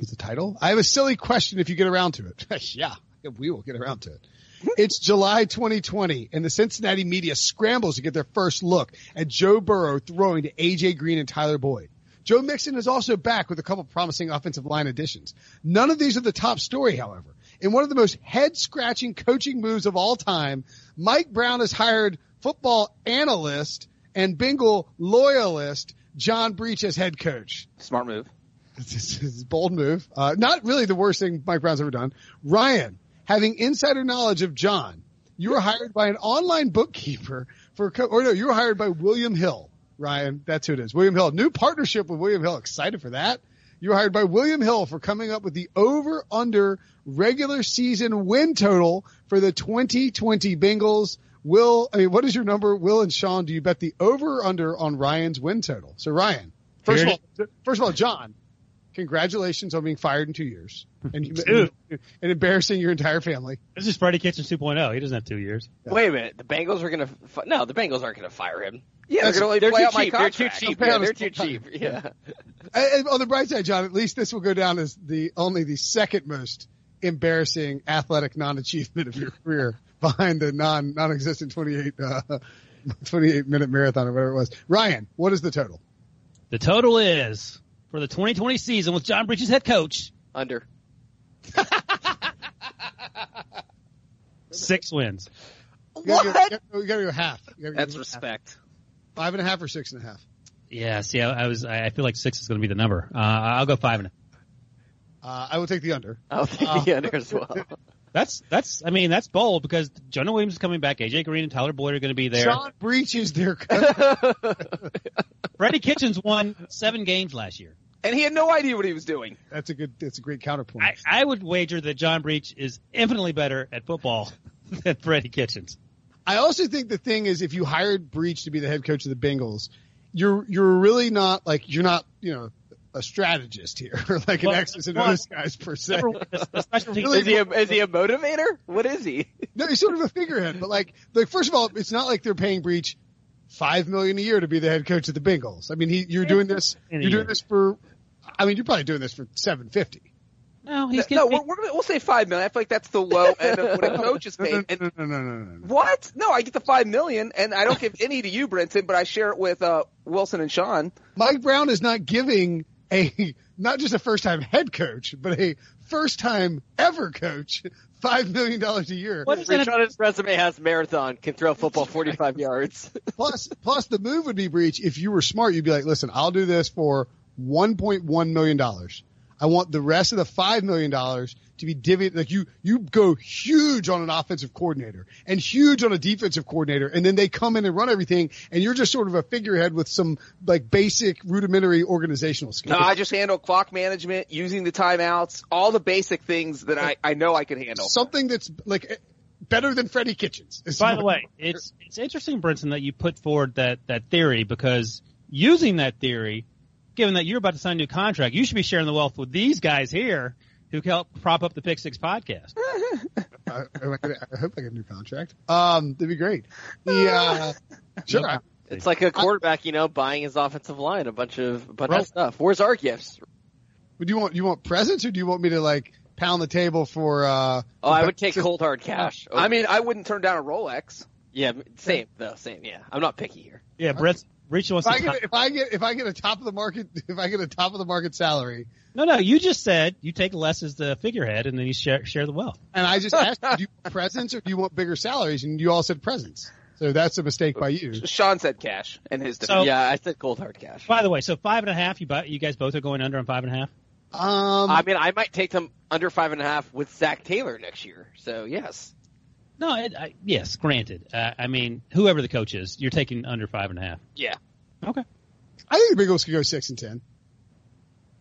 Is the title? I have a silly question if you get around to it. yeah, we will get around to it. It's July 2020 and the Cincinnati media scrambles to get their first look at Joe Burrow throwing to AJ Green and Tyler Boyd. Joe Mixon is also back with a couple promising offensive line additions. None of these are the top story, however. In one of the most head scratching coaching moves of all time, Mike Brown has hired football analyst and Bengal loyalist John Breech as head coach. Smart move. This is a bold move. Uh, not really the worst thing Mike Brown's ever done. Ryan, having insider knowledge of John, you were hired by an online bookkeeper for, co- or no, you were hired by William Hill. Ryan, that's who it is. William Hill. New partnership with William Hill. Excited for that. You were hired by William Hill for coming up with the over under regular season win total for the 2020 Bengals. Will, I mean, what is your number? Will and Sean, do you bet the over or under on Ryan's win total? So Ryan, first of all, first of all, John, congratulations on being fired in two years and, you, Dude. and embarrassing your entire family. This is Freddie Kitchens 2.0. He doesn't have two years. Wait a minute. The Bengals are going to. No, the Bengals aren't going to fire him. Yeah, they're going to They're play too out my cheap. They're too cheap. Yeah, on they're the too cheap. Yeah. And- and on the bright side, John, at least this will go down as the only the second most embarrassing athletic non-achievement of your career behind the non non-existent 28 uh, 28 minute marathon or whatever it was. Ryan, what is the total? The total is for the 2020 season with John Breech as head coach, Under. six wins. You gotta go- you gotta go- you gotta go half. You gotta go That's half. respect. Five and a half or six and a half. Yeah, see, I, I was, I I feel like six is going to be the number. Uh, I'll go five and Uh, I will take the under. I'll take the under as well. That's, that's, I mean, that's bold because Jonah Williams is coming back. AJ Green and Tyler Boyd are going to be there. Sean Breech's their coach. Freddie Kitchens won seven games last year. And he had no idea what he was doing. That's a good. That's a great counterpoint. I, I would wager that John Breech is infinitely better at football than Freddie Kitchens. I also think the thing is, if you hired Breech to be the head coach of the Bengals, you're you're really not like you're not you know a strategist here, or like an Well, X's and O's guys per se. Number one, the, the special teams. Is he a, is he a motivator? What is he? No, he's sort of a figurehead, but like like first of all, it's not like they're paying Breech five million a year to be the head coach of the Bengals. I mean, he you're doing this you're doing this for. I mean, you're probably doing this for seven fifty. no, he's no, getting. we're, we're, we'll say five million. I feel like that's the low end of what a coach is No, no, paid. no, no, no, no, no, no. what? No, I get the five million, and I don't give any to you, Brinson, but I share it with uh, Wilson and Sean. Mike Brown is not giving a not just a first time head coach, but a first time ever coach five million dollars a year. What is Rich that? on his resume has marathon, can throw a football 45 yards. Plus, plus the move would be Breech. If you were smart, you'd be like, listen, I'll do this for one point one million dollars. I want the rest of the five million dollars to be divvied. Like you, you go huge on an offensive coordinator and huge on a defensive coordinator, and then they come in and run everything, and you're just sort of a figurehead with some like basic rudimentary organizational skills. No, I just handle clock management, using the timeouts, all the basic things that I, I know I can handle. something that's like eh, better than Freddie Kitchens. By the way, it's it's interesting, Brinson, that you put forward that that theory because using that theory, given that you're about to sign a new contract, you should be sharing the wealth with these guys here who can help prop up the Pick Six podcast. I, I, I hope I get a new contract. Um, that'd be great. The uh, sure. It's like a quarterback, you know, buying his offensive line, a bunch of a bunch Right. of stuff. Where's our gifts? Do you want you want presents or do you want me to like pound the table for? uh Oh, I would take cold hard cash. I mean, I wouldn't turn down a Rolex. yeah, same though, same. Yeah, I'm not picky here. Yeah, Brett Breech wants If I get if I get if I get a top of the market if I get a top of the market salary No, no, you just said you take less as the figurehead and then you share share the wealth. and I just asked you, do you want presents or do you want bigger salaries and you all said presents. So that's a mistake by you. Sean said cash and his So- yeah, I said cold hard cash. By the way, so five and a half. You buy, you guys both are going under on five and a half. Um, I mean, I might take them under five and a half with Zac Taylor next year. So yes, No, it, I, yes, granted. Uh, I mean, whoever the coach is, you're taking under five and a half. yeah. Okay. I think the Bengals could go six and ten.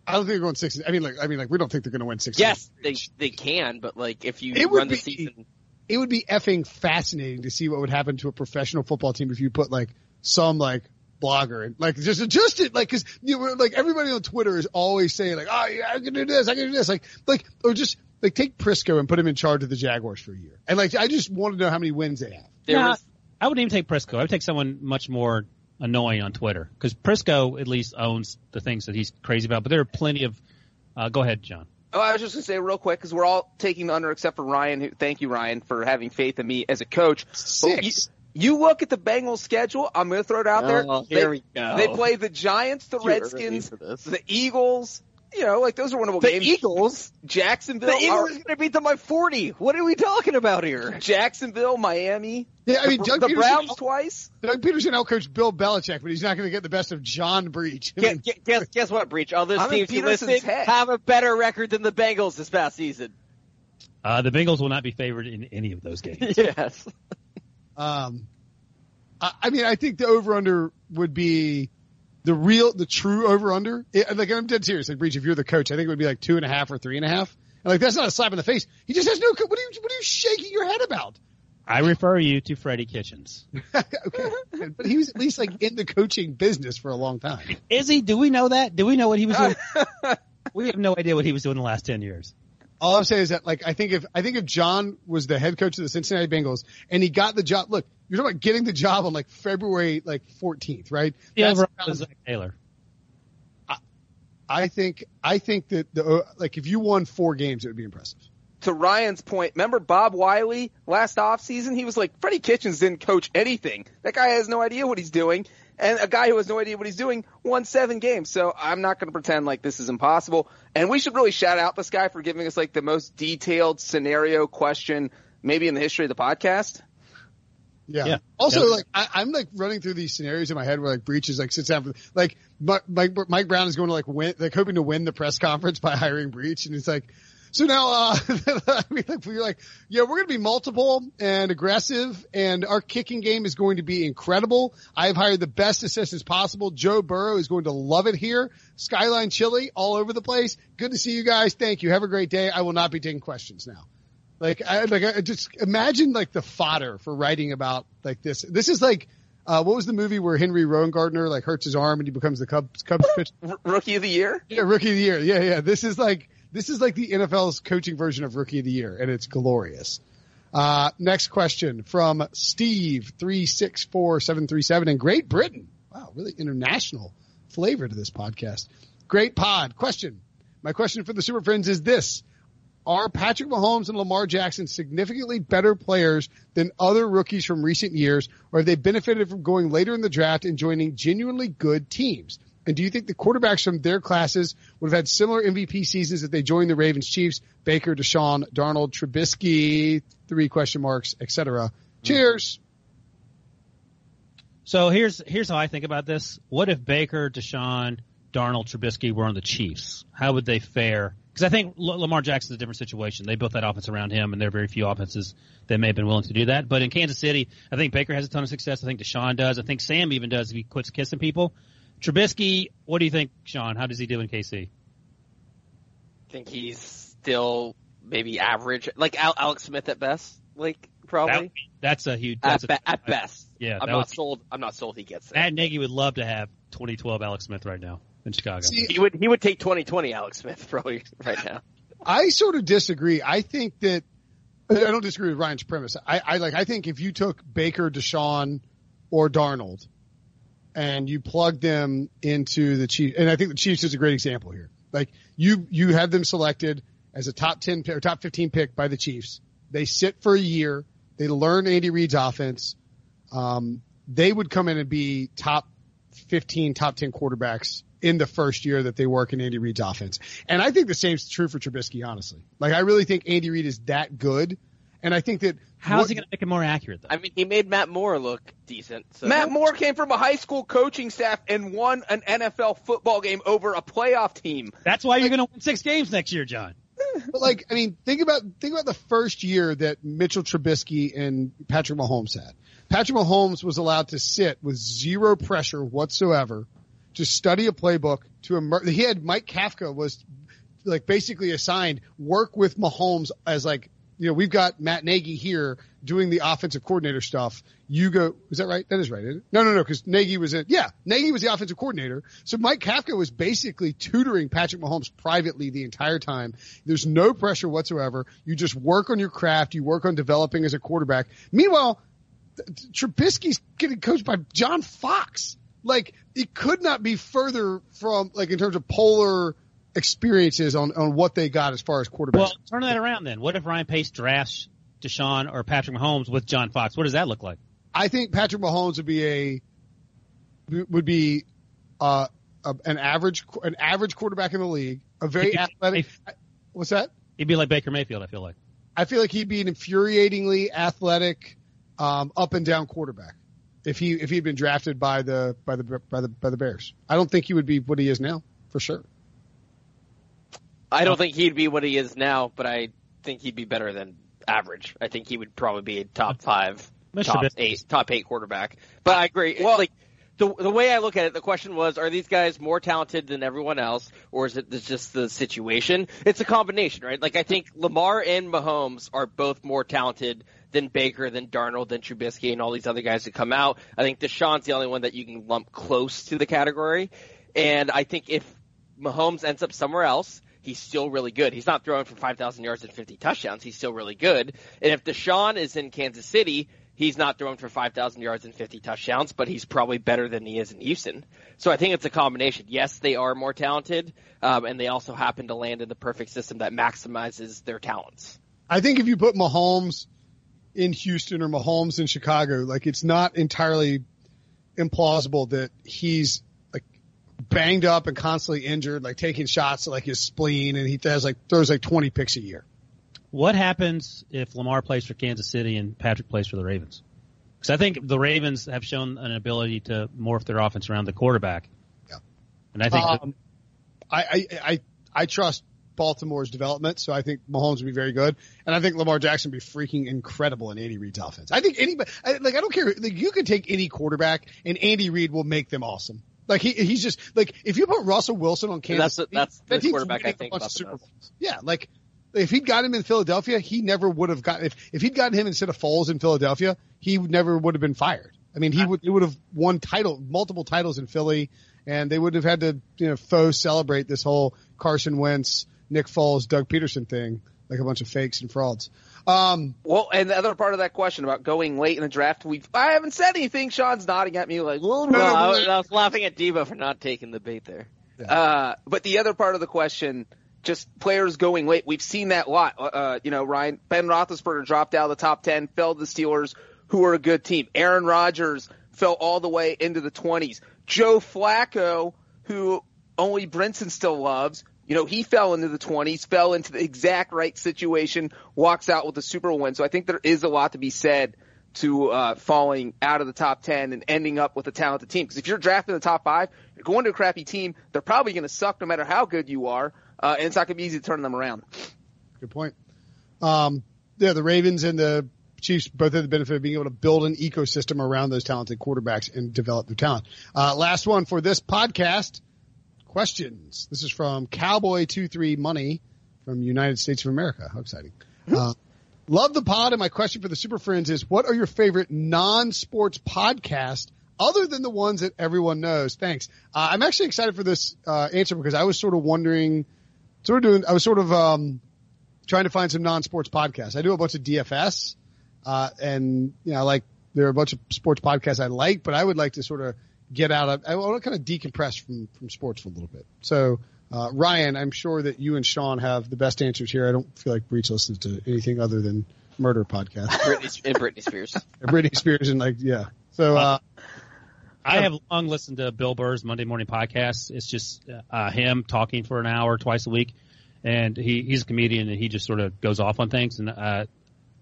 I don't think they're going six. And, I mean, like I mean, like we don't think they're going to win six. Yes, they they can, but like if you It would run the be- season, it would be effing fascinating to see what would happen to a professional football team if you put like some like blogger and like just adjust it like because you know like everybody on Twitter is always saying like oh yeah I can do this I can do this like like or just like take Prisco and put him in charge of the Jaguars for a year and like I just want to know how many wins they have. there Nah, was I wouldn't even take Prisco. I would take someone much more annoying on Twitter because Prisco at least owns the things that he's crazy about. But there are plenty of. Uh, go ahead, John. Oh, I was just gonna say real quick because we're all taking the under except for Ryan. Who, thank you, Ryan, for having faith in me as a coach. But you- Six. You look at the Bengals schedule. I'm going to throw it out there. Oh, here they, we go. They play the Giants, the Too early Redskins, the Eagles. You know, like those are winnable The games. Eagles? Jacksonville, The Eagles are- are going to beat them by 40. What are we talking about here? Jacksonville, Miami. Yeah, I mean, the, Doug the Pederson, Browns twice. Doug Pederson outcoached Bill Belichick, but he's not going to get the best of John Breech. I Guess, mean, guess, guess what, Breech? All those I'm teams you listed head. have a better record than the Bengals this past season. Uh, the Bengals will not be favored in any of those games. Yes. Um, I, I mean, I think the over under would be the real, the true over under. Like I'm dead serious. Like Breech, if you're the coach, I think it would be like two and a half or three and a half. And like that's not a slap in the face. He just has no. What are you? What are you shaking your head about? I refer you to Freddie Kitchens. okay, but he was at least like in the coaching business for a long time. Is he? Do we know that? Do we know what he was doing? we have no idea what he was doing the last ten years. All I'm saying is that like I think if I think if John was the head coach of the Cincinnati Bengals and he got the job, look, you're talking about getting the job on like February like 14th, right? The That's- over was Zac Taylor. I think I think that the like if you won four games, it would be impressive. To Ryan's point, remember Bob Wylie last offseason? He was like, Freddie Kitchens didn't coach anything. That guy has no idea what he's doing. And a guy who has no idea what he's doing won seven games. So I'm not going to pretend like this is impossible. And we should really shout out this guy for giving us like the most detailed scenario question maybe in the history of the podcast. Yeah. Yeah. Also, Yeah. like I, I'm like running through these scenarios in my head where like Breech's like sits down for like Mike, Mike Mike Brown is going to like win like hoping to win the press conference by hiring Breech, and it's like. So now, uh, I mean, like, we're like, yeah, we're going to be multiple and aggressive and our kicking game is going to be incredible. I've hired the best assistants possible. Joe Burrow is going to love it here. Skyline chili all over the place. Good to see you guys. Thank you. Have a great day. I will not be taking questions now. Like, I, like, I just imagine like the fodder for writing about like this. This is like, uh, what was the movie where Henry Rowan like hurts his arm and he becomes the Cubs, Cubs pitcher? Rookie of the year? Yeah, rookie of the year. Yeah, yeah. This is like, this is like the NFL's coaching version of rookie of the year and it's glorious. Uh, next question from Steve three six four seven three seven in Great Britain. Wow, really international flavor to this podcast. Great pod. Question. My question for the Super Friends is this. Are Patrick Mahomes and Lamar Jackson significantly better players than other rookies from recent years, or have they benefited from going later in the draft and joining genuinely good teams? And do you think the quarterbacks from their classes would have had similar MVP seasons if they joined the Ravens, Chiefs, Baker, Deshaun, Darnold, Trubisky, three question marks, etc.? Cheers. So here's here's how I think about this. What if Baker, Deshaun, Darnold, Trubisky were on the Chiefs? How would they fare? Because I think Lamar Jackson's a different situation. They built that offense around him, and there are very few offenses that may have been willing to do that. But in Kansas City, I think Baker has a ton of success. I think Deshaun does. I think Sam even does if he quits kissing people. Trubisky, what do you think, Sean? How does he do in KC? I think he's still maybe average, like Al- Alex Smith at best, like probably That- that's a huge. at, That's a, be- at best. Yeah, I'm not would- sold. I'm not sold. He gets there. Matt Nagy would love to have 2012 Alex Smith right now in Chicago. See, He would. He would take 2020 Alex Smith probably right now. I sort of disagree. I think that I don't disagree with Ryan's premise. I, I like. I think if you took Baker, Deshaun, or Darnold, and you plug them into the Chiefs, and I think the Chiefs is a great example here. Like you, you have them selected as a top ten pick, or top fifteen pick by the Chiefs. They sit for a year. They learn Andy Reid's offense. Um, they would come in and be top 15, top 10 quarterbacks in the first year that they work in Andy Reid's offense. And I think the same is true for Trubisky, honestly. Like, I really think Andy Reid is that good. And I think that How's what- he going to make it more accurate though? I mean, he made Matt Moore look decent. So. Matt Moore came from a high school coaching staff and won an NFL football game over a playoff team. That's why you're going to win six games next year, John. But like, I mean, think about think about the first year that Mitchell Trubisky and Patrick Mahomes had. Patrick Mahomes was allowed to sit with zero pressure whatsoever, to study a playbook. To immer- he had Mike Kafka was like basically assigned work with Mahomes as like you know we've got Matt Nagy here doing the offensive coordinator stuff. You go, is that right? That is right. No, no, no, because Nagy was in. Yeah, Nagy was the offensive coordinator. So Mike Kafka was basically tutoring Patrick Mahomes privately the entire time. There's no pressure whatsoever. You just work on your craft. You work on developing as a quarterback. Meanwhile, Trubisky's getting coached by John Fox. Like it could not be further from like in terms of polar experiences on on what they got as far as quarterbacks. Well, turn that around then. What if Ryan Pace drafts Deshaun or Patrick Mahomes with John Fox? What does that look like? I think Patrick Mahomes would be a would be uh, a, an average an average quarterback in the league, a very athletic. What's that? He'd be like Baker Mayfield. I feel like. I feel like he'd be an infuriatingly athletic, um, up and down quarterback if he if he'd been drafted by the by the by the by the Bears. I don't think he would be what he is now for sure. I don't think he'd be what he is now, but I think he'd be better than average. I think he would probably be a top five, Mr. top eight, top eight quarterback. But I agree. Well, like the the way I look at it, the question was: Are these guys more talented than everyone else, or is it just the situation? It's a combination, right? Like I think Lamar and Mahomes are both more talented than Baker, than Darnold, than Trubisky, and all these other guys that come out. I think Deshaun's the only one that you can lump close to the category. And I think if Mahomes ends up somewhere else, he's still really good. He's not throwing for 5,000 yards and 50 touchdowns. He's still really good. And if Deshaun is in Kansas City, he's not throwing for 5,000 yards and 50 touchdowns, but he's probably better than he is in Houston. So I think it's a combination. Yes, they are more talented, um, and they also happen to land in the perfect system that maximizes their talents. I think if you put Mahomes in Houston or Mahomes in Chicago, like it's not entirely implausible that he's banged up and constantly injured, like taking shots at like his spleen, and he has like throws like 20 picks a year. What happens if Lamar plays for Kansas City and Patrick plays for the Ravens? Because I think the Ravens have shown an ability to morph their offense around the quarterback. Yeah. And I think Um, I, I, I, I trust Baltimore's development, so I think Mahomes would be very good, and I think Lamar Jackson would be freaking incredible in Andy Reid's offense. I think anybody, I, like, I don't care, like, you can take any quarterback, and Andy Reid will make them awesome. Like he, he's just like if you put Russell Wilson on Kansas, that's the- that's the that team's quarterback I think about the Super. Bowls. Yeah, like if he'd got him in Philadelphia, he never would have gotten if if he'd gotten him instead of Foles in Philadelphia, he never would have been fired. I mean, he would he would have won title multiple titles in Philly, and they wouldn't have had to you know faux celebrate this whole Carson Wentz, Nick Foles, Doug Pederson thing like a bunch of fakes and frauds. Um, Well, and the other part of that question about going late in the draft, we I haven't said anything. Sean's nodding at me like, well, No, no. I, was, I was laughing at Debo for not taking the bait there. Uh, but the other part of the question, just players going late. We've seen that a lot. Uh, you know, Ryan Ben Roethlisberger dropped out of the top ten, fell to the Steelers, who are a good team. Aaron Rodgers fell all the way into the twenties. Joe Flacco, who only Brinson still loves. You know, he fell into the 20s, fell into the exact right situation, walks out with a Super win. So I think there is a lot to be said to uh, falling out of the top 10 and ending up with a talented team. Because if you're drafting the top five, you're going to a crappy team, they're probably going to suck no matter how good you are, uh, and it's not going to be easy to turn them around. Good point. Um, yeah, the Ravens and the Chiefs both have the benefit of being able to build an ecosystem around those talented quarterbacks and develop their talent. Uh, last one for this podcast. Questions. This is from Cowboy23 Money from United States of America. How exciting. Uh, love the pod and my question for the Super Friends is what are your favorite non-sports podcasts other than the ones that everyone knows? Thanks. Uh, I'm actually excited for this, uh, answer because I was sort of wondering, sort of doing, I was sort of, um, trying to find some non-sports podcasts. I do a bunch of DFS, uh, and you know, like there are a bunch of sports podcasts I like, but I would like to sort of get out of. I want to kind of decompress from from sports for a little bit. So, uh, Ryan, I'm sure that you and Sean have the best answers here. I don't feel like Breach listens to anything other than murder podcasts. Britney, and Britney Spears. and Britney Spears and like yeah. So uh, I have long listened to Bill Burr's Monday morning podcast. It's just uh, him talking for an hour twice a week, and he, he's a comedian and he just sort of goes off on things, and uh,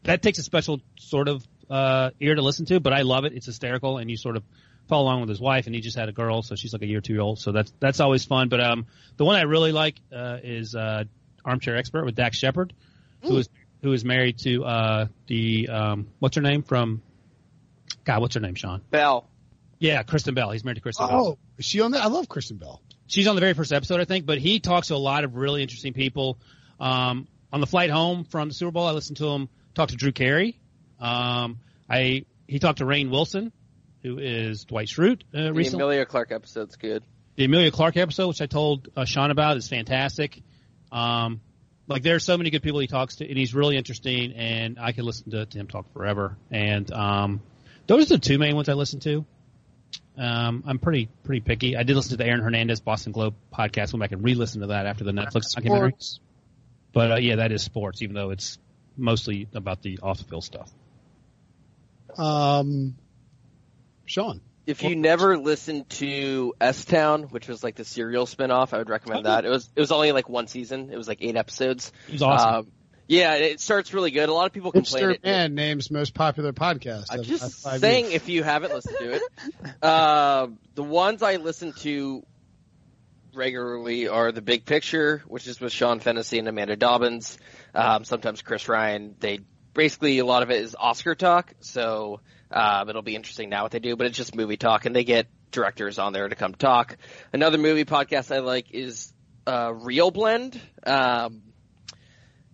that takes a special sort of uh, ear to listen to. But I love it; it's hysterical, and you sort of follow along with his wife, and he just had a girl, so she's like a year or two year old, so that's that's always fun. But um, the one I really like uh, is uh, Armchair Expert with Dax Shepard, who is who is married to uh, the um, what's her name from God, what's her name, Sean? Bell. Yeah, Kristen Bell. He's married to Kristen Bell. oh, is she on that? I love Kristen Bell. She's on the very first episode, I think, but he talks to a lot of really interesting people. Um, on the flight home from the Super Bowl, I listened to him talk to Drew Carey. Um, I he talked to Rainn Wilson, who is Dwight Schrute uh, The recently. Emilia Clarke episode's good. the Emilia Clarke episode, which I told uh, Sean about, is fantastic. Um, like there are so many good people he talks to, and he's really interesting, and I could listen to, to him talk forever. And um, those are the two main ones I listen to. Um, I'm pretty pretty picky. I did listen to the Aaron Hernandez Boston Globe podcast. Went back and re-listened to that after the Netflix documentary. Sports. But uh, yeah, that is sports, even though it's mostly about the off the field stuff. Um, Sean. If you never listened to S Town, which was like the serial spinoff, I would recommend that. It was it was only like one season. It was like eight episodes. It was awesome. Um, yeah, it starts really good. A lot of people It's complain. their It, man name's most popular podcast. I'm just saying, years. if you haven't listened to it, uh, the ones I listen to regularly are The Big Picture, which is with Sean Fennessy and Amanda Dobbins. Um, sometimes Chris Ryan. They basically a lot of it is Oscar talk, so um, it'll be interesting now what they do. But it's just movie talk, and they get directors on there to come talk. Another movie podcast I like is uh, ReelBlend. Um,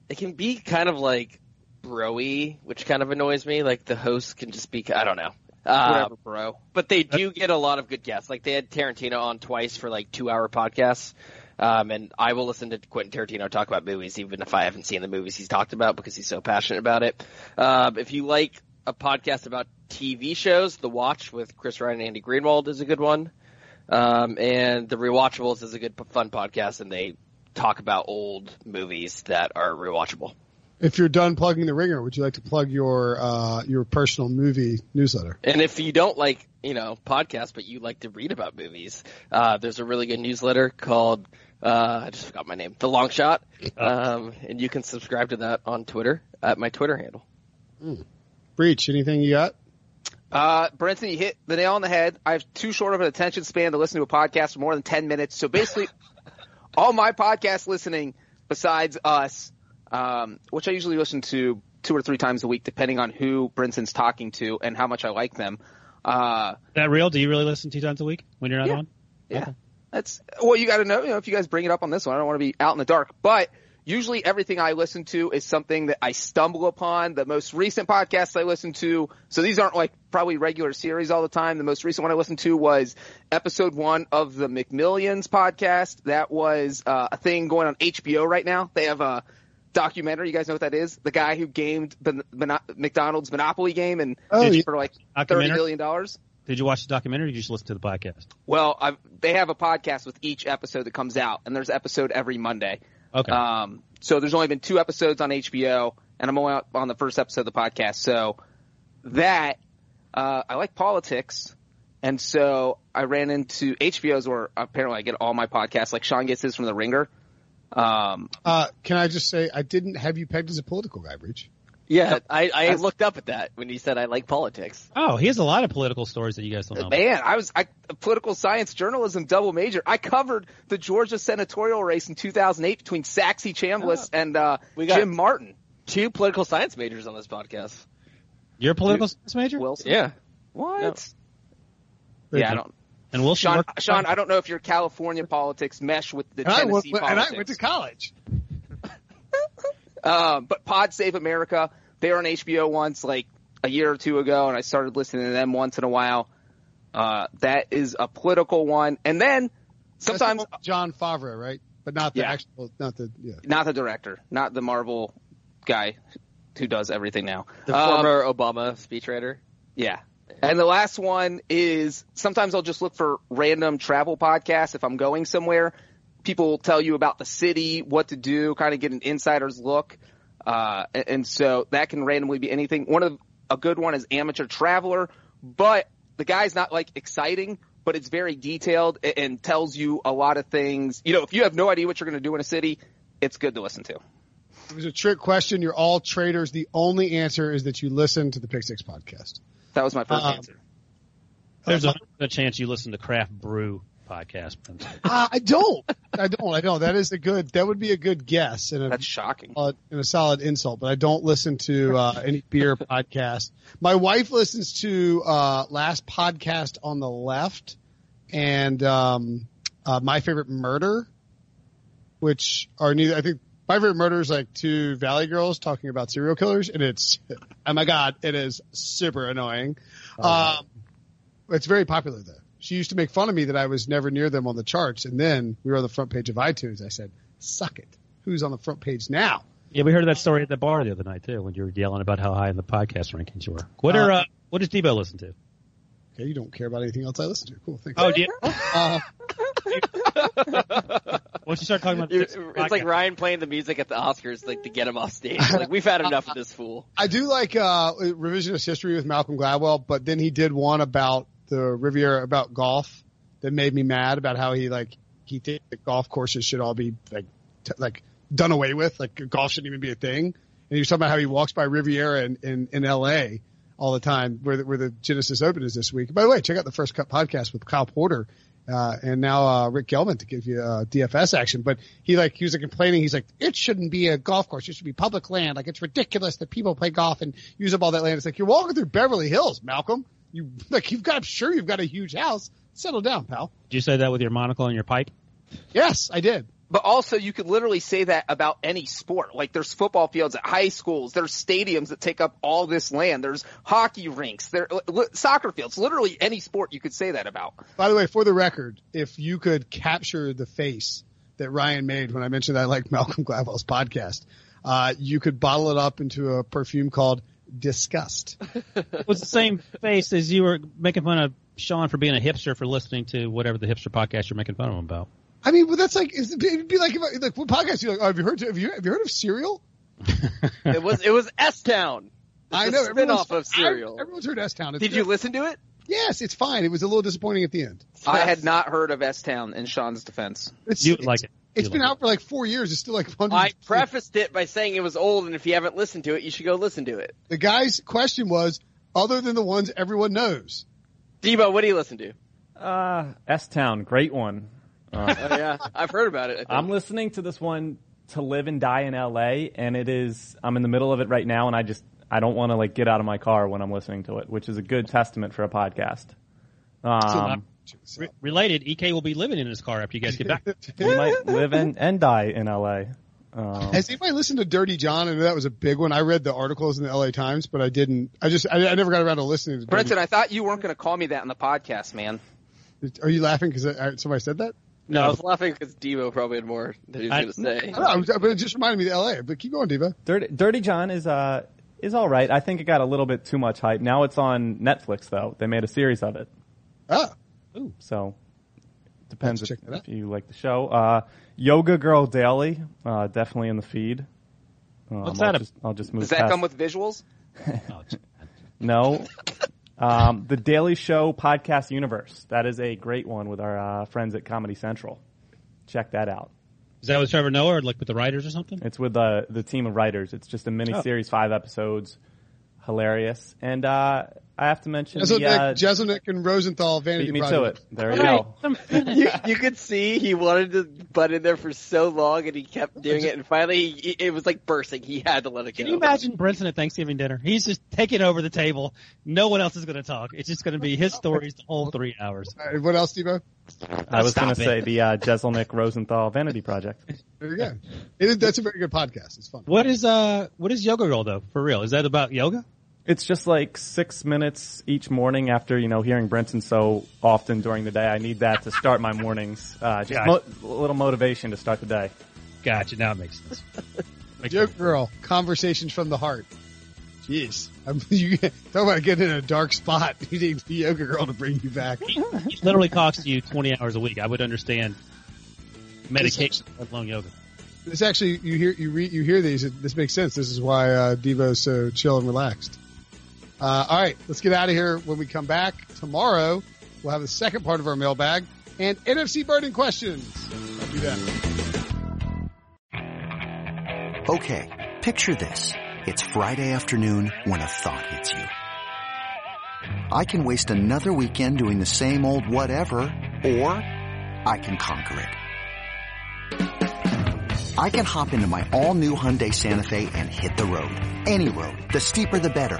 it can be kind of like broy, which kind of annoys me. Like the host can just be, I don't know. Uh, Whatever, bro. but they do get a lot of good guests. Like they had Tarantino on twice for like two hour podcasts. Um, and I will listen to Quentin Tarantino talk about movies, even if I haven't seen the movies he's talked about because he's so passionate about it. Um, if you like a podcast about TV shows, The Watch with Chris Ryan and Andy Greenwald is a good one. Um, and The Rewatchables is a good, fun podcast, and they talk about old movies that are rewatchable. If you're done plugging the ringer, would you like to plug your uh, your personal movie newsletter? And if you don't like, you know, podcasts, but you like to read about movies, uh, there's a really good newsletter called, uh, I just forgot my name, The Long Shot. Um, and you can subscribe to that on Twitter at my Twitter handle. Breech, anything you got? Uh, Brinson, you hit the nail on the head. I have too short of an attention span to listen to a podcast for more than 10 minutes. So basically, all my podcast listening besides us, um, which I usually listen to two or three times a week, depending on who Brinson's talking to and how much I like them. Uh, that real? Do you really listen two times a week when you're not Yeah. on? yeah, that's well, you got to know. You know, if you guys bring it up on this one, I don't want to be out in the dark. But usually, everything I listen to is something that I stumble upon. The most recent podcasts I listen to, so these aren't like probably regular series all the time. The most recent one I listened to was episode one of the McMillions podcast. That was uh, a thing going on HBO right now. They have a documentary. You guys know what that is? The guy who gamed the Mono- McDonald's Monopoly game and Oh, for like thirty Documentary? dollars. Did you watch the documentary or did you just listen to the podcast? Well, I've, they have a podcast with each episode that comes out, and there's an episode every Monday. Okay. Um, so there's only been two episodes on HBO, and I'm only on the first episode of the podcast. So that uh, I like politics, and so I ran into HBO's where apparently I get all my podcasts. Like Sean gets his from The Ringer. Um, Uh, can I just say I didn't have you pegged as a political guy, Breech? Yeah, I, I looked up at that when you said I like politics. oh, he has a lot of political stories that you guys don't know. about. Man, I was I, political science journalism double major. I covered the Georgia senatorial race in 2008 between Saxby Chambliss and uh, We got- Jim Martin. Two political science majors on this podcast. You're a political science major? Wilson. Yeah. What? Very Yeah, I don't. and Wilson Sean, worked- Sean, I don't know if your California politics mesh with the And I, went, Tennessee and politics. I went to college. Um, but Pod Save America, they were on HBO once, like a year or two ago, and I started listening to them once in a while. Uh, that is a political one, and then That's the sometimes Jon Favreau, right? But not the Yeah. actual, not the yeah. not the director, not the Marvel guy who does everything now. The Um, former Obama speechwriter. Yeah. And the last one is sometimes I'll just look for random travel podcasts if I'm going somewhere. People will tell you about the city, what to do, kind of get an insider's look. Uh, and, and so that can randomly be anything. One of a good one is Amateur Traveler, but the guy's not like exciting, but it's very detailed and, and tells you a lot of things. You know, if you have no idea what you're going to do in a city, it's good to listen to. It was a trick question. You're all traders. The only answer is that you listen to the Pick Six podcast. That was my 1st Uh-uh. answer. There's a, a chance you listen to Craft Brew podcast. Uh, I don't. I don't. I don't. That is a good. That would be a good guess and a, That's shocking. solid, and a solid insult. But I don't listen to uh, any beer podcast. My wife listens to uh, last podcast on the left and um, uh, my favorite murder, which are neither. I think my favorite murder is like two Valley girls talking about serial killers, and it's oh my god, it is super annoying. Um, it's very popular though. She used to make fun of me that I was never near them on the charts, and then we were on the front page of iTunes. I said, "Suck it! Who's on the front page now?" Yeah, we heard that story at the bar the other night too, when you were yelling about how high in the podcast rankings you were. What are uh, what does Debo listen to? Okay, you don't care about anything else I listen to. Cool, thanks. Oh, do you, Uh, once you start talking about You're- this It's like Ryan playing the music at the Oscars, like to get him off stage. Like we've had enough of this fool. I do like uh, revisionist history with Malcolm Gladwell, but then he did one about the Riviera about golf that made me mad about how he like he thinks that golf courses should all be like t- like done away with, like golf shouldn't even be a thing. And he was talking about how he walks by Riviera in in, in L.A. all the time, where the, where the Genesis Open is this week. By the way, check out the first cut podcast with Kyle Porter. Uh, and now, uh, Rick Gehman to give you, uh, DFS action, but he like, he was like complaining. He's like, it shouldn't be a golf course. It should be public land. Like it's ridiculous that people play golf and use up all that land. It's like, you're walking through Beverly Hills, Malcolm. You, like, you've got, I'm sure you've got a huge house. Settle down, pal. Did you say that with your monocle and your pipe? Yes, I did. But also, you could literally say that about any sport. Like, there's football fields at high schools. There's stadiums that take up all this land. There's hockey rinks. There, li- soccer fields. Literally any sport you could say that about. By the way, for the record, if you could capture the face that Ryan made when I mentioned I like Malcolm Gladwell's podcast, uh, you could bottle it up into a perfume called Disgust. It was the same face as you were making fun of Sean for being a hipster for listening to whatever the hipster podcast you're making fun of him about. I mean, well, that's like, it'd be like, if I- like, what podcast you like, oh, have you heard, have you, have you heard of Serial? It was it was S Town. I know. everyone's- spinoff of Serial. I- Everyone's heard S Town. Did you listen to it? Yes, it's fine. It was a little disappointing at the end. I had not heard of S Town in Sean's defense. It's, You would like it. It's You been out for like four years. It's still like hundreds. I prefaced it by saying it was old, and if you haven't listened to it, you should go listen to it. The guy's question was, other than the ones everyone knows. Debo, what do you listen to? Uh, S Town, great one. Uh, Oh yeah, I've heard about it. I think. I'm listening to this one to live and die in LA, and it is. I'm in the middle of it right now, and I just I don't want to like get out of my car when I'm listening to it, which is a good testament for a podcast. Um, Re- related, EK will be living in his car after you guys get back. we might live in and die in LA. Um, Has anybody listened to Dirty John? I know that was a big one. I read the articles in the LA Times, but I didn't. I just I, I never got around to listening to. Dirty Brinson, I thought you weren't going to call me that in the podcast, man. Are you laughing because somebody said that? no, I was laughing because Debo probably had more that he was going to say. I know, but it just reminded me of LA. But keep going, Debo. Dirty, Dirty John is uh is all right. I think it got a little bit too much hype. Now it's on Netflix though. They made a series of it. Oh, So depends if, check that out. if you like the show. Uh, Yoga Girl Daily, uh, definitely in the feed. Um, What's I'll that Just, I'll just move. Does that past- come with visuals? Oh, no? um, the Daily Show podcast universe. That is a great one with our uh, friends at Comedy Central. Check that out. Is that with Trevor Noah or like with the writers or something? It's with the the team of writers. It's just a mini series, five episodes, hilarious. And uh, I have to mention the, Jeselnik, uh, Jeselnik and Rosenthal Vanity beat me to Project. it. There you go. you, you could see he wanted to butt in there for so long, and he kept doing it, and finally he, it was like bursting. He had to let it go. Can you imagine Brinson at Thanksgiving dinner? He's just taking over the table. No one else is going to talk. It's just going to be his stories the whole three hours. All right, what else, Debo? I was going to say the uh, Jeselnik Rosenthal Vanity Project. There you go. It is, that's a very good podcast. It's fun. What is uh what is Yoga Girl though? For real? Is that about yoga? It's just like six minutes each morning after, you know, hearing Brinson so often during the day. I need that to start my mornings. Uh, just mo- a little motivation to start the day. Gotcha. Now it makes sense. Makes Joke sense. Girl, Conversations from the Heart. Jeez. I'm, you talk about getting in a dark spot. You need the yoga girl to bring you back. He literally talks to you 20 hours a week. I would understand medication, let alone yoga. This actually, you hear, you read, you hear these. It, this makes sense. This is why, uh, is so chill and relaxed. Uh, all right, let's get out of here. When we come back tomorrow, we'll have the second part of our mailbag and NFC burning questions. I'll do that. Okay, picture this. It's Friday afternoon when a thought hits you. I can waste another weekend doing the same old whatever, or I can conquer it. I can hop into my all-new Hyundai Santa Fe and hit the road. Any road. The steeper the better.